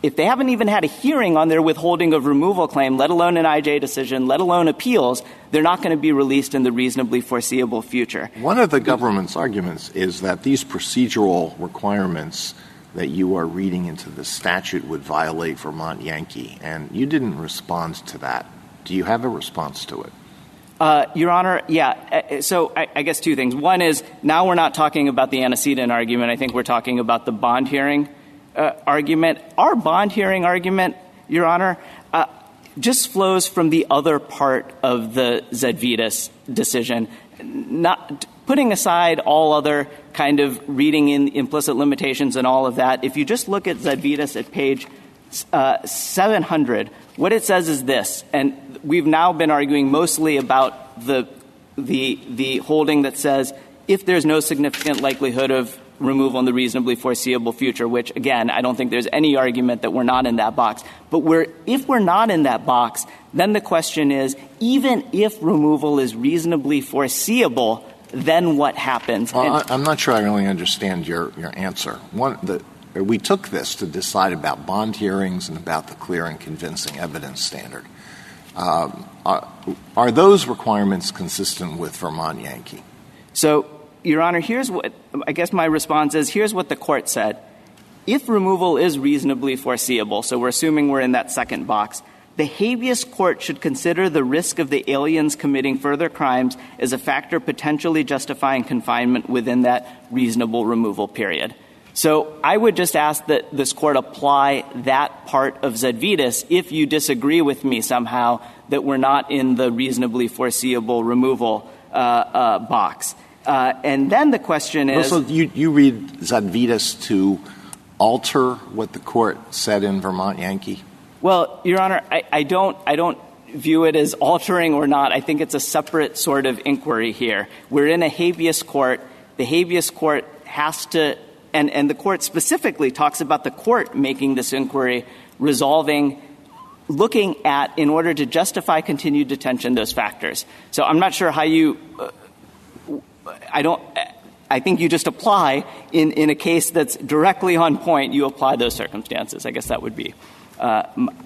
if they haven't even had a hearing on their withholding of removal claim, let alone an IJ decision, let alone appeals, they're not going to be released in the reasonably foreseeable future. One of the government's arguments is that these procedural requirements that you are reading into the statute would violate Vermont Yankee, and you didn't respond to that. Do you have a response to it? Uh, Your Honor, yeah. Uh, so I, I, guess two things. One is now we're not talking about the antecedent argument. I think we're talking about the bond hearing argument. Our bond hearing argument, Your Honor, uh, just flows from the other part of the Zadvydas decision. Not putting aside all other kind of reading in implicit limitations and all of that. If you just look at Zadvydas at page uh, 700, what it says is this, and we've now been arguing mostly about the the the holding that says if there's no significant likelihood of removal in the reasonably foreseeable future, which, again, I don't think there's any argument that we're not in that box. But we're, if we're not in that box, then the question is, even if removal is reasonably foreseeable, then what happens? I'm not sure I really understand your, your answer. One, the, we took this to decide about bond hearings and about the clear and convincing evidence standard. Um, are, are, those requirements consistent with Vermont Yankee? So, Your Honor, here's what I guess my response is here's what the court said. If removal is reasonably foreseeable, so we're assuming we're in that second box, the habeas court should consider the risk of the aliens committing further crimes as a factor potentially justifying confinement within that reasonable removal period. So I would just ask that this court apply that part of Zadvydas if you disagree with me somehow that we're not in the reasonably foreseeable removal uh, uh, box. Uh, and then the question is... So you, you read Zadvydas to alter what the court said in Vermont Yankee? Well, Your Honor, I, I don't I don't view it as altering or not. I think it's a separate sort of inquiry here. We're in a habeas court. The habeas court has to and, and the court specifically talks about the court making this inquiry, resolving looking at in order to justify continued detention those factors. So I'm not sure how you uh, I don't I think you just apply in, in a case that's directly on point, you apply those circumstances. I guess that would be uh,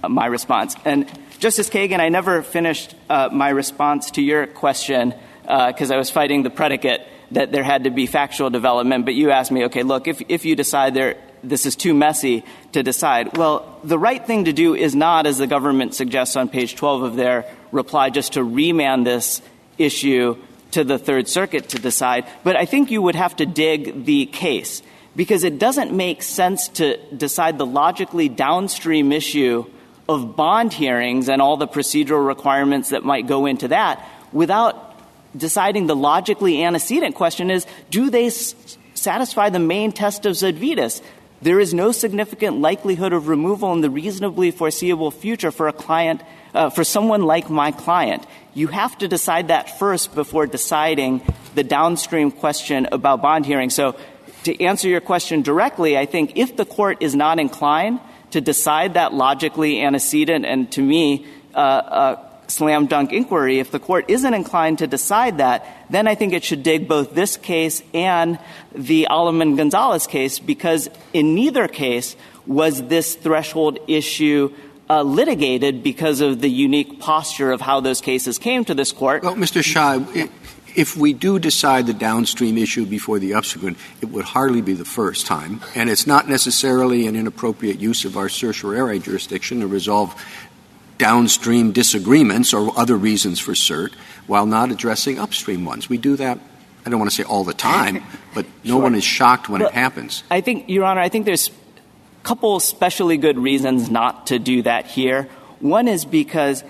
my response. And Justice Kagan, I never finished uh, my response to your question because uh, I was fighting the predicate that there had to be factual development. But you asked me, okay, look, if, if you decide there, this is too messy to decide, well, the right thing to do is not, as the government suggests on page 12 of their reply, just to remand this issue to the Third Circuit to decide. But I think you would have to dig the case because it doesn't make sense to decide the logically downstream issue of bond hearings and all the procedural requirements that might go into that without deciding the logically antecedent question is do they satisfy the main test of Zadvydas? There is no significant likelihood of removal in the reasonably foreseeable future for a client, uh, for someone like my client you have to decide that first before deciding the downstream question about bond hearing. So to answer your question directly, I think if the court is not inclined to decide that logically antecedent and to me uh, uh, slam dunk inquiry, if the court isn't inclined to decide that, then I think it should dig both this case and the Aleman Gonzalez case because in neither case was this threshold issue uh, litigated because of the unique posture of how those cases came to this court. Well, Mr. Shah, if we do decide the downstream issue before the upstream, it would hardly be the first time, and it's not necessarily an inappropriate use of our certiorari jurisdiction to resolve downstream disagreements or other reasons for cert while not addressing upstream ones. We do that I don't want to say all the time, but no sure. one is shocked when well, it happens. I think, Your Honor, I think there's a couple especially good reasons not to do that here. One is because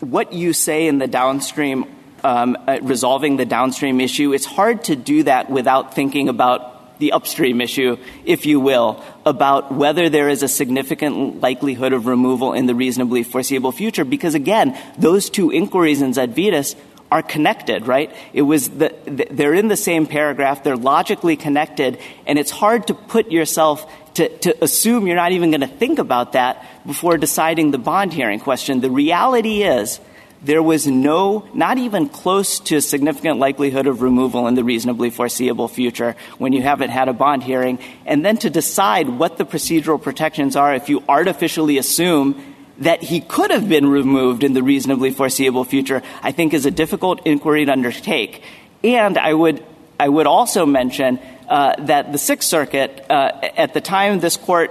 what you say in the downstream, um, uh, resolving the downstream issue, it's hard to do that without thinking about the upstream issue, if you will, about whether there is a significant likelihood of removal in the reasonably foreseeable future. Because again, those two inquiries in Zadvydas are connected, right? It was the, they're in the same paragraph, they're logically connected, and it's hard to put yourself to, to assume you're not even going to think about that before deciding the bond hearing question. The reality is there was no, not even close to a significant likelihood of removal in the reasonably foreseeable future when you haven't had a bond hearing. And then to decide what the procedural protections are if you artificially assume that he could have been removed in the reasonably foreseeable future, I think is a difficult inquiry to undertake. And I would, I would also mention uh, that the Sixth Circuit, uh, at the time this court,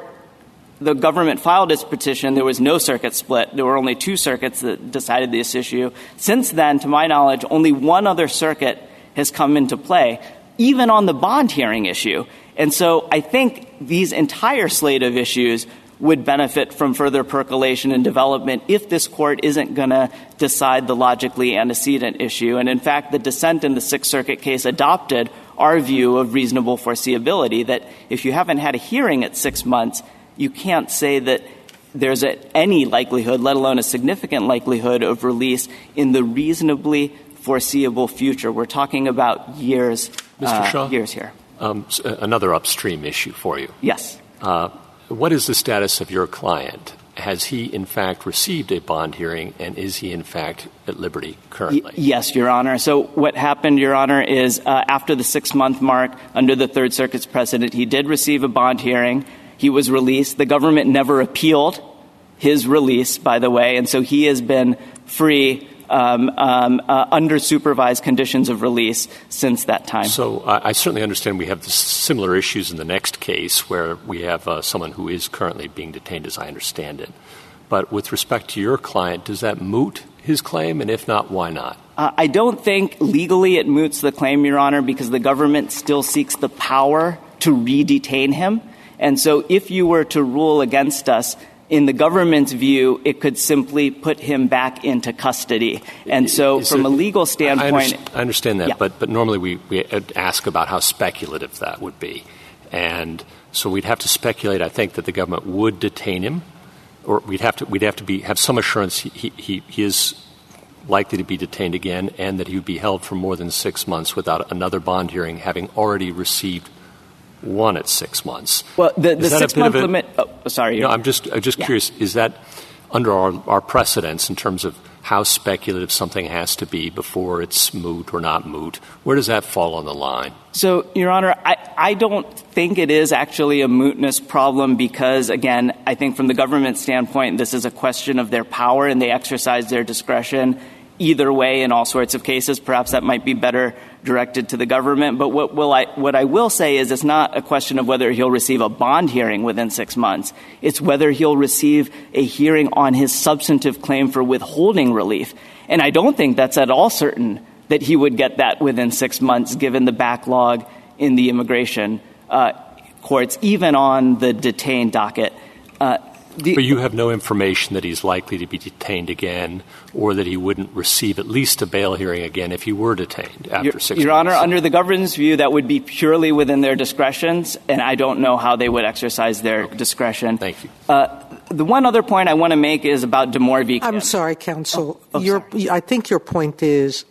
the government filed its petition, there was no circuit split. There were only two circuits that decided this issue. Since then, to my knowledge, only one other circuit has come into play, even on the bond hearing issue. And so I think these entire slate of issues would benefit from further percolation and development if this court isn't going to decide the logically antecedent issue. And in fact, the dissent in the Sixth Circuit case adopted our view of reasonable foreseeability that if you haven't had a hearing at six months, you can't say that there's a, any likelihood, let alone a significant likelihood of release in the reasonably foreseeable future. We're talking about years, Mr. Uh, Shah? years here. Um, another upstream issue for you. Yes. Uh, what is the status of your client has he in fact received a bond hearing and is he in fact at liberty currently? Yes, Your Honor. So what happened, Your Honor, is uh, after the six month mark under the Third Circuit's precedent, he did receive a bond hearing. He was released. The government never appealed his release, by the way, and so he has been free um, um, uh, under supervised conditions of release since that time. So I, I certainly understand we have similar issues in the next case where we have uh, someone who is currently being detained, as I understand it. But with respect to your client, does that moot his claim? And if not, why not? Uh, I don't think legally it moots the claim, Your Honor, because the government still seeks the power to re-detain him. And so if you were to rule against us, in the government's view, it could simply put him back into custody. And so, from a legal standpoint, I understand, that, but but normally we, we ask about how speculative that would be, and so we'd have to speculate. I think that the government would detain him, or we'd have to we'd have to be have some assurance he he, he is likely to be detained again, and that he would be held for more than six months without another bond hearing, having already received one at six months. Well, the, the six month a, limit. Oh, sorry. I'm just I'm just yeah. curious. Is that under our, our precedents in terms of how speculative something has to be before it's moot or not moot? Where does that fall on the line? So, Your Honor, I, I don't think it is actually a mootness problem because, again, I think from the government standpoint, this is a question of their power and they exercise their discretion either way in all sorts of cases. Perhaps that might be better directed to the government. But what, will I, what I will say is it's not a question of whether he'll receive a bond hearing within six months. It's whether he'll receive a hearing on his substantive claim for withholding relief. And I don't think that's at all certain that he would get that within six months, given the backlog in the immigration uh, courts, even on the detained docket. Uh, but you have no information that he's likely to be detained again or that he wouldn't receive at least a bail hearing again if he were detained after Your, six Your months. Honor, under the government's view, that would be purely within their discretions, and I don't know how they would exercise their okay. discretion. Thank you. Uh, the one other point I want to make is about Demore v. I'm sorry, counsel. Oh, oh, sorry. I think your point is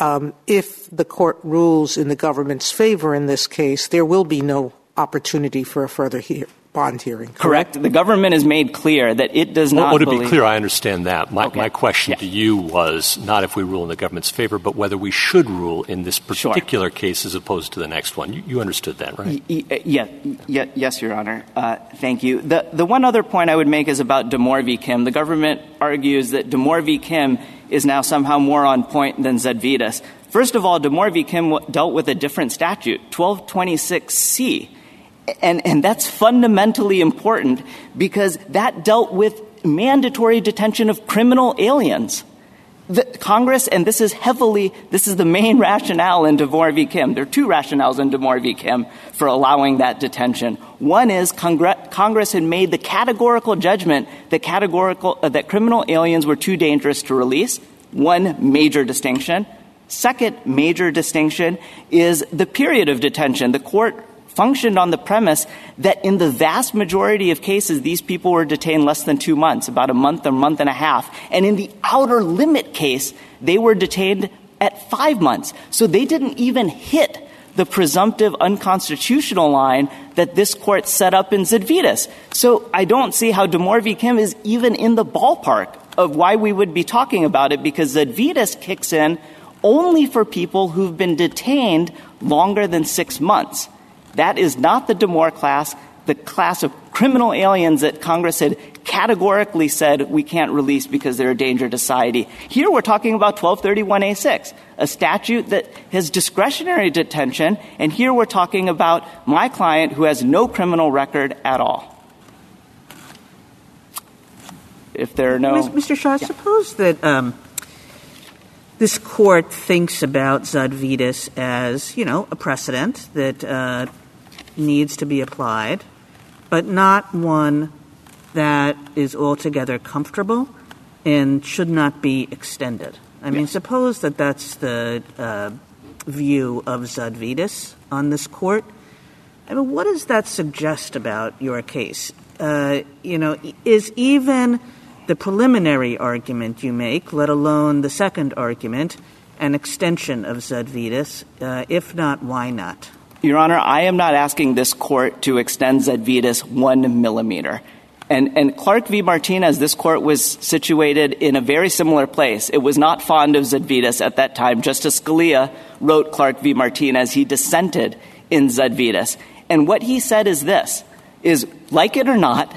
um, if the court rules in the government's favor in this case, there will be no opportunity for a further hearing bond hearing. Correct. correct. The government has made clear that it does not. Well, to be clear, I understand that. My, okay. my question yeah. to you was not if we rule in the government's favor, but whether we should rule in this particular sure. case as opposed to the next one. You, you understood that, right? Y- y- yeah, yeah, yes, Your Honor. Uh, thank you. The, the one other point I would make is about Demore v. Kim. The government argues that Demore v. Kim is now somehow more on point than Zadvydas. First of all, Demore v. Kim dealt with a different statute, 1226C and, and that's fundamentally important because that dealt with mandatory detention of criminal aliens. Congress, and this is heavily, this is the main rationale in Demore v. Kim. There are two rationales in Demore v. Kim for allowing that detention. One is Congre- Congress had made the categorical judgment that categorical uh, that criminal aliens were too dangerous to release. One major distinction. Second major distinction is the period of detention. The court functioned on the premise that in the vast majority of cases, these people were detained less than two months, about a month, or month and a half. And in the outer limit case, they were detained at five months. So they didn't even hit the presumptive unconstitutional line that this court set up in Zadvydas. So I don't see how Demore v. Kim is even in the ballpark of why we would be talking about it because Zadvydas kicks in only for people who've been detained longer than six months. That is not the Demore class, the class of criminal aliens that Congress had categorically said we can't release because they're a danger to society. Here we're talking about 1231A6, a statute that has discretionary detention, and here we're talking about my client who has no criminal record at all. If there are no. Mr. Shah, yeah. suppose that um, this court thinks about Zadvydas as, you know, a precedent that uh, needs to be applied, but not one that is altogether comfortable and should not be extended. I mean, suppose that that's the uh, view of Zadvydas on this court. I mean, what does that suggest about your case? Uh, you know, is even the preliminary argument you make, let alone the second argument, an extension of Zadvydas? Uh, if not, why not? Your Honor, I am not asking this court to extend Zadvydas one millimeter. And, Clark v. Martinez, this court was situated in a very similar place. It was not fond of Zadvydas at that time. Justice Scalia wrote Clark v. Martinez. He dissented in Zadvydas. And what he said is this, is like it or not,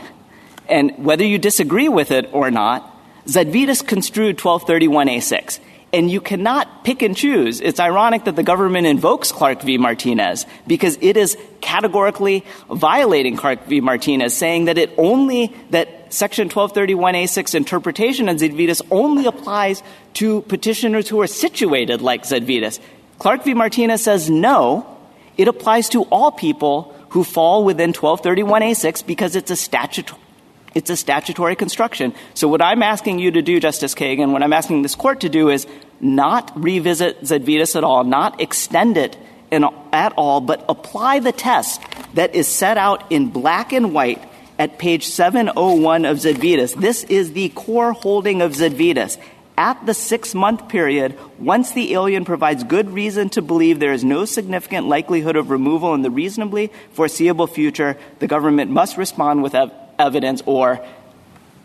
and whether you disagree with it or not, Zadvydas construed 1231A6. And you cannot pick and choose. It's ironic that the government invokes Clark v. Martinez because it is categorically violating Clark v. Martinez, saying that it only that Section 1231A6 interpretation of Zadvydas only applies to petitioners who are situated like Zadvydas. Clark v. Martinez says no, it applies to all people who fall within 1231A6 because it's a statute it's a statutory construction. So what I'm asking you to do, Justice Kagan, what I'm asking this court to do is not revisit Zadvydas at all, not extend it at all, but apply the test that is set out in black and white at page 701 of Zadvydas. This is the core holding of Zadvydas. At the six-month period, once the alien provides good reason to believe there is no significant likelihood of removal in the reasonably foreseeable future, the government must respond with evidence or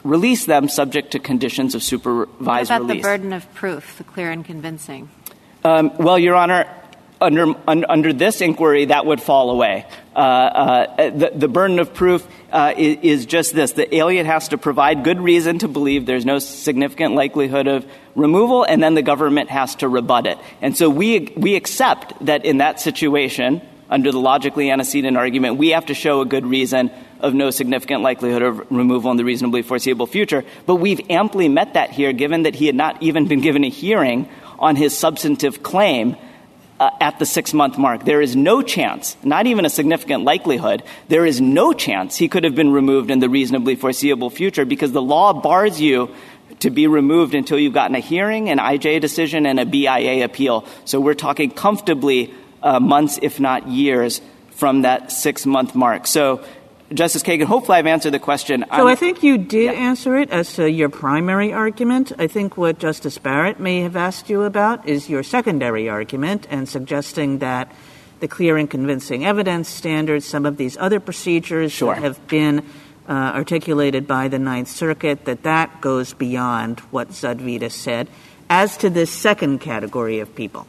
release them subject to conditions of supervised what about the burden of proof, the clear and convincing? Um, well, Your Honor, under, un, under this inquiry, that would fall away. Uh, uh, the, the, burden of proof uh, is, is, just this. The alien has to provide good reason to believe there's no significant likelihood of removal, and then the government has to rebut it. And so we, we accept that in that situation, under the logically antecedent argument, we have to show a good reason of no significant likelihood of removal in the reasonably foreseeable future. But we've amply met that here, given that he had not even been given a hearing on his substantive claim uh, at the six month mark. There is no chance, not even a significant likelihood, there is no chance he could have been removed in the reasonably foreseeable future because the law bars you to be removed until you've gotten a hearing, an IJ decision, and a BIA appeal. So we're talking comfortably uh, months, if not years, from that six month mark. So Justice Kagan, hopefully I've answered the question. So I'm, i think you did yeah. answer it as to your primary argument. I think what Justice Barrett may have asked you about is your secondary argument and suggesting that the clear and convincing evidence standards, some of these other procedures sure. that have been uh, articulated by the Ninth Circuit, that that goes beyond what Zadvydas said. As to this second category of people.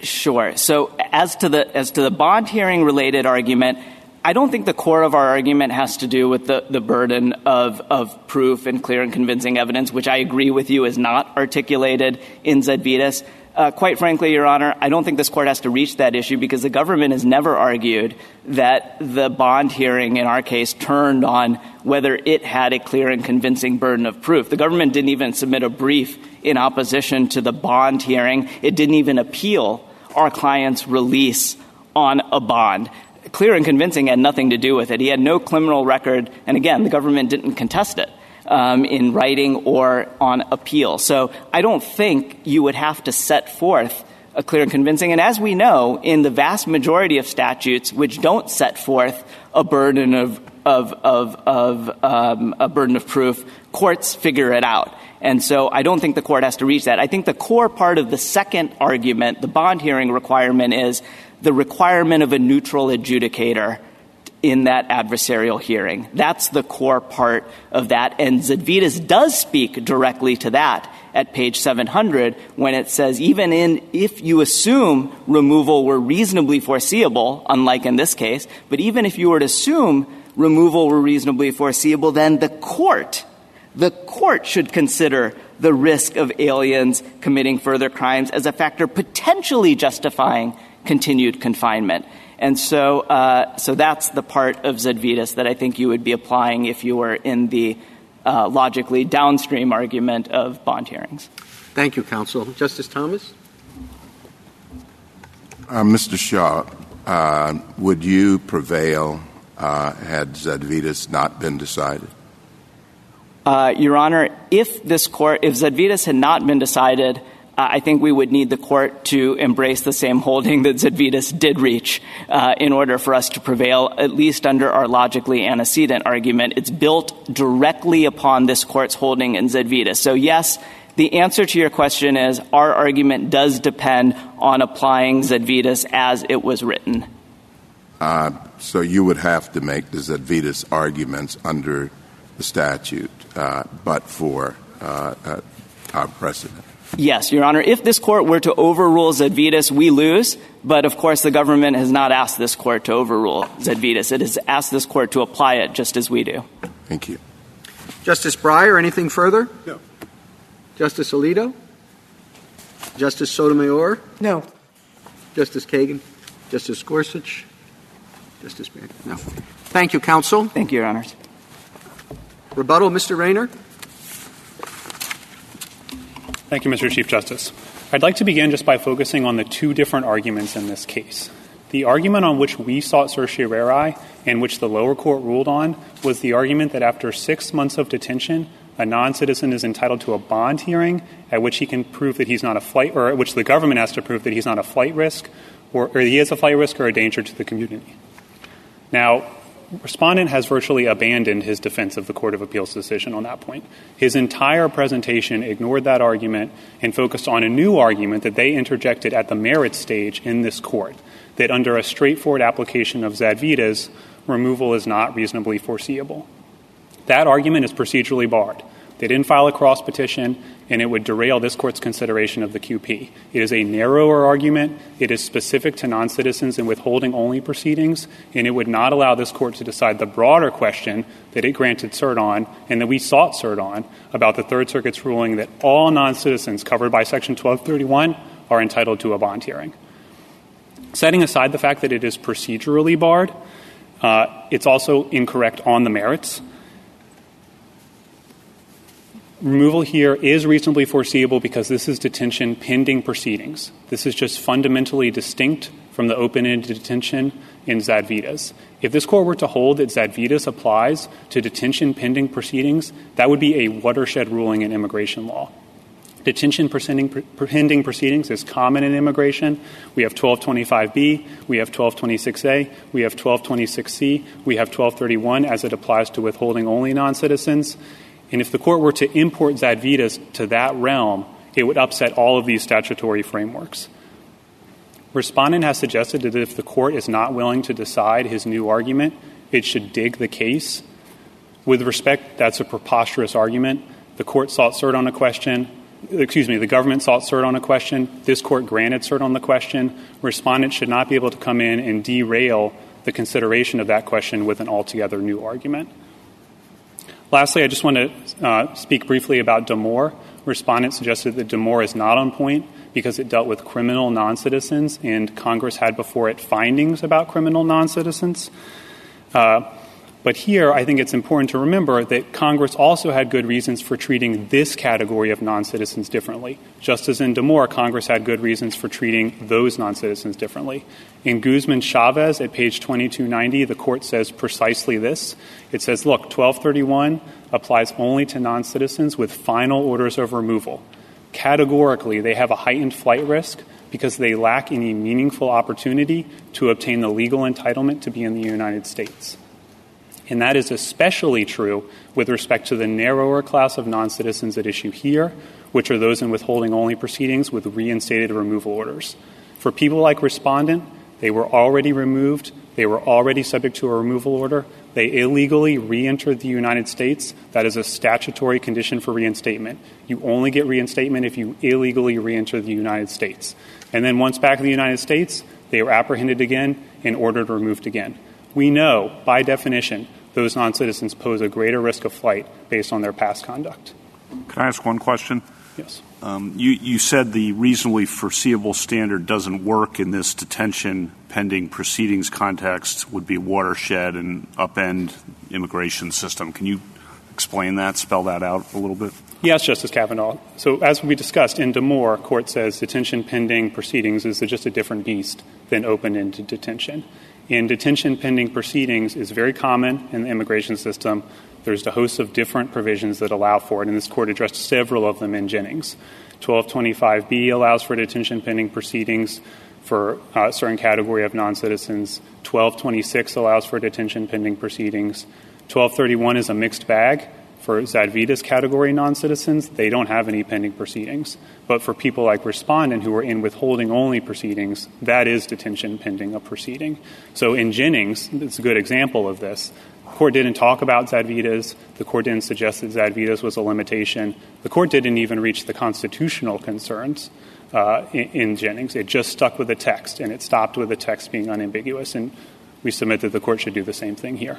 Sure. So as to the as to the bond hearing related argument, I don't think the core of our argument has to do with the, burden of, of proof and clear and convincing evidence, which I agree with you is not articulated in Zadvydas. Uh, quite frankly, Your Honor, I don't think this court has to reach that issue because the government has never argued that the bond hearing in our case turned on whether it had a clear and convincing burden of proof. The government didn't even submit a brief in opposition to the bond hearing. It didn't even appeal our client's release on a bond clear and convincing had nothing to do with it. He had no criminal record, and again, the government didn't contest it. Um, in writing or on appeal. So I don't think you would have to set forth a clear and convincing. And as we know, in the vast majority of statutes which don't set forth a burden of of of, of um, a burden of proof, courts figure it out. And so I don't think the court has to reach that. I think the core part of the second argument, the bond hearing requirement, is the requirement of a neutral adjudicator in that adversarial hearing. That's the core part of that. And Zadvydas does speak directly to that at page 700 when it says even in if you assume removal were reasonably foreseeable, unlike in this case, but even if you were to assume removal were reasonably foreseeable, then the court, the court should consider the risk of aliens committing further crimes as a factor potentially justifying continued confinement. And so, uh, so that's the part of Zadvydas that I think you would be applying if you were in the uh, logically downstream argument of bond hearings. Thank you, counsel. Justice Thomas? Uh, Mr. Shah, uh, would you prevail uh, had Zadvydas not been decided? Uh, Your Honor, if this court, if Zadvydas had not been decided, I think we would need the court to embrace the same holding that Zadvydas did reach uh, in order for us to prevail, at least under our logically antecedent argument. It's built directly upon this court's holding in Zadvydas. So, yes, the answer to your question is our argument does depend on applying Zadvydas as it was written. Uh, so you would have to make the Zadvydas arguments under the statute uh, but for uh, uh, our precedent. Yes, Your Honor. If this court were to overrule Zadvydas, we lose. But of course, the government has not asked this court to overrule Zadvydas. It has asked this court to apply it just as we do. Thank you. Justice Breyer, anything further? No. Justice Alito? Justice Sotomayor? No. Justice Kagan? Justice Gorsuch? Justice Barrett? No. Thank you, counsel. Thank you, Your Honors. Rebuttal, Mr. Raynor? Thank you, Mr. Chief Justice. I'd like to begin just by focusing on the two different arguments in this case. The argument on which we sought certiorari and which the lower court ruled on was the argument that after six months of detention, a non-citizen is entitled to a bond hearing at which he can prove that he's not a flight, or at which the government has to prove that he's not a flight risk, or, or he is a flight risk or a danger to the community. Now, Respondent has virtually abandoned his defense of the Court of Appeals decision on that point. His entire presentation ignored that argument and focused on a new argument that they interjected at the merits stage in this court, that under a straightforward application of Zadvydas, removal is not reasonably foreseeable. That argument is procedurally barred. They didn't file a cross petition, and it would derail this court's consideration of the QP. It is a narrower argument. It is specific to non citizens and withholding only proceedings, and it would not allow this court to decide the broader question that it granted cert on and that we sought cert on about the Third Circuit's ruling that all non citizens covered by Section 1231 are entitled to a bond hearing. Setting aside the fact that it is procedurally barred, uh, it's also incorrect on the merits removal here is reasonably foreseeable because this is detention pending proceedings. This is just fundamentally distinct from the open-ended detention in Zadvydas. If this court were to hold that Zadvydas applies to detention pending proceedings, that would be a watershed ruling in immigration law. Detention pending proceedings is common in immigration. We have 1225B, we have 1226A, we have 1226C, we have 1231 as it applies to withholding only non-citizens. And if the court were to import Zadvydas to that realm, it would upset all of these statutory frameworks. Respondent has suggested that if the court is not willing to decide his new argument, it should dig the case. With respect, that's a preposterous argument. The court sought cert on a question. Excuse me, the government sought cert on a question. This court granted cert on the question. Respondent should not be able to come in and derail the consideration of that question with an altogether new argument. Lastly, I just want to uh, speak briefly about Demore. Respondent suggested that Demore is not on point because it dealt with criminal non-citizens and Congress had before it findings about criminal non-citizens. Uh, but here, I think it's important to remember that Congress also had good reasons for treating this category of non citizens differently. Just as in Demore, Congress had good reasons for treating those non citizens differently. In Guzman Chavez at page 2290, the court says precisely this. It says, look, 1231 applies only to non citizens with final orders of removal. Categorically, they have a heightened flight risk because they lack any meaningful opportunity to obtain the legal entitlement to be in the United States. And that is especially true with respect to the narrower class of non citizens at issue here, which are those in withholding only proceedings with reinstated removal orders. For people like respondent, they were already removed, they were already subject to a removal order, they illegally re entered the United States. That is a statutory condition for reinstatement. You only get reinstatement if you illegally re enter the United States. And then once back in the United States, they were apprehended again and ordered removed again. We know, by definition, those non citizens pose a greater risk of flight based on their past conduct. Can I ask one question? Yes. Um, you, you said the reasonably foreseeable standard doesn't work in this detention pending proceedings context, would be watershed and upend immigration system. Can you explain that, spell that out a little bit? Yes, Justice Kavanaugh. So, as we discussed in Demore, court says detention pending proceedings is just a different beast than open ended detention in detention pending proceedings is very common in the immigration system. There's a host of different provisions that allow for it, and this court addressed several of them in Jennings. 1225B allows for detention pending proceedings for a certain category of non-citizens. 1226 allows for detention pending proceedings. 1231 is a mixed bag For Zadvydas category non-citizens, they don't have any pending proceedings. But for people like Respondent who are in withholding-only proceedings, that is detention pending a proceeding. So in Jennings, it's a good example of this. The court didn't talk about Zadvydas. The court didn't suggest that Zadvydas was a limitation. The court didn't even reach the constitutional concerns uh, in, in Jennings. It just stuck with the text, and it stopped with the text being unambiguous. And we submit that the court should do the same thing here.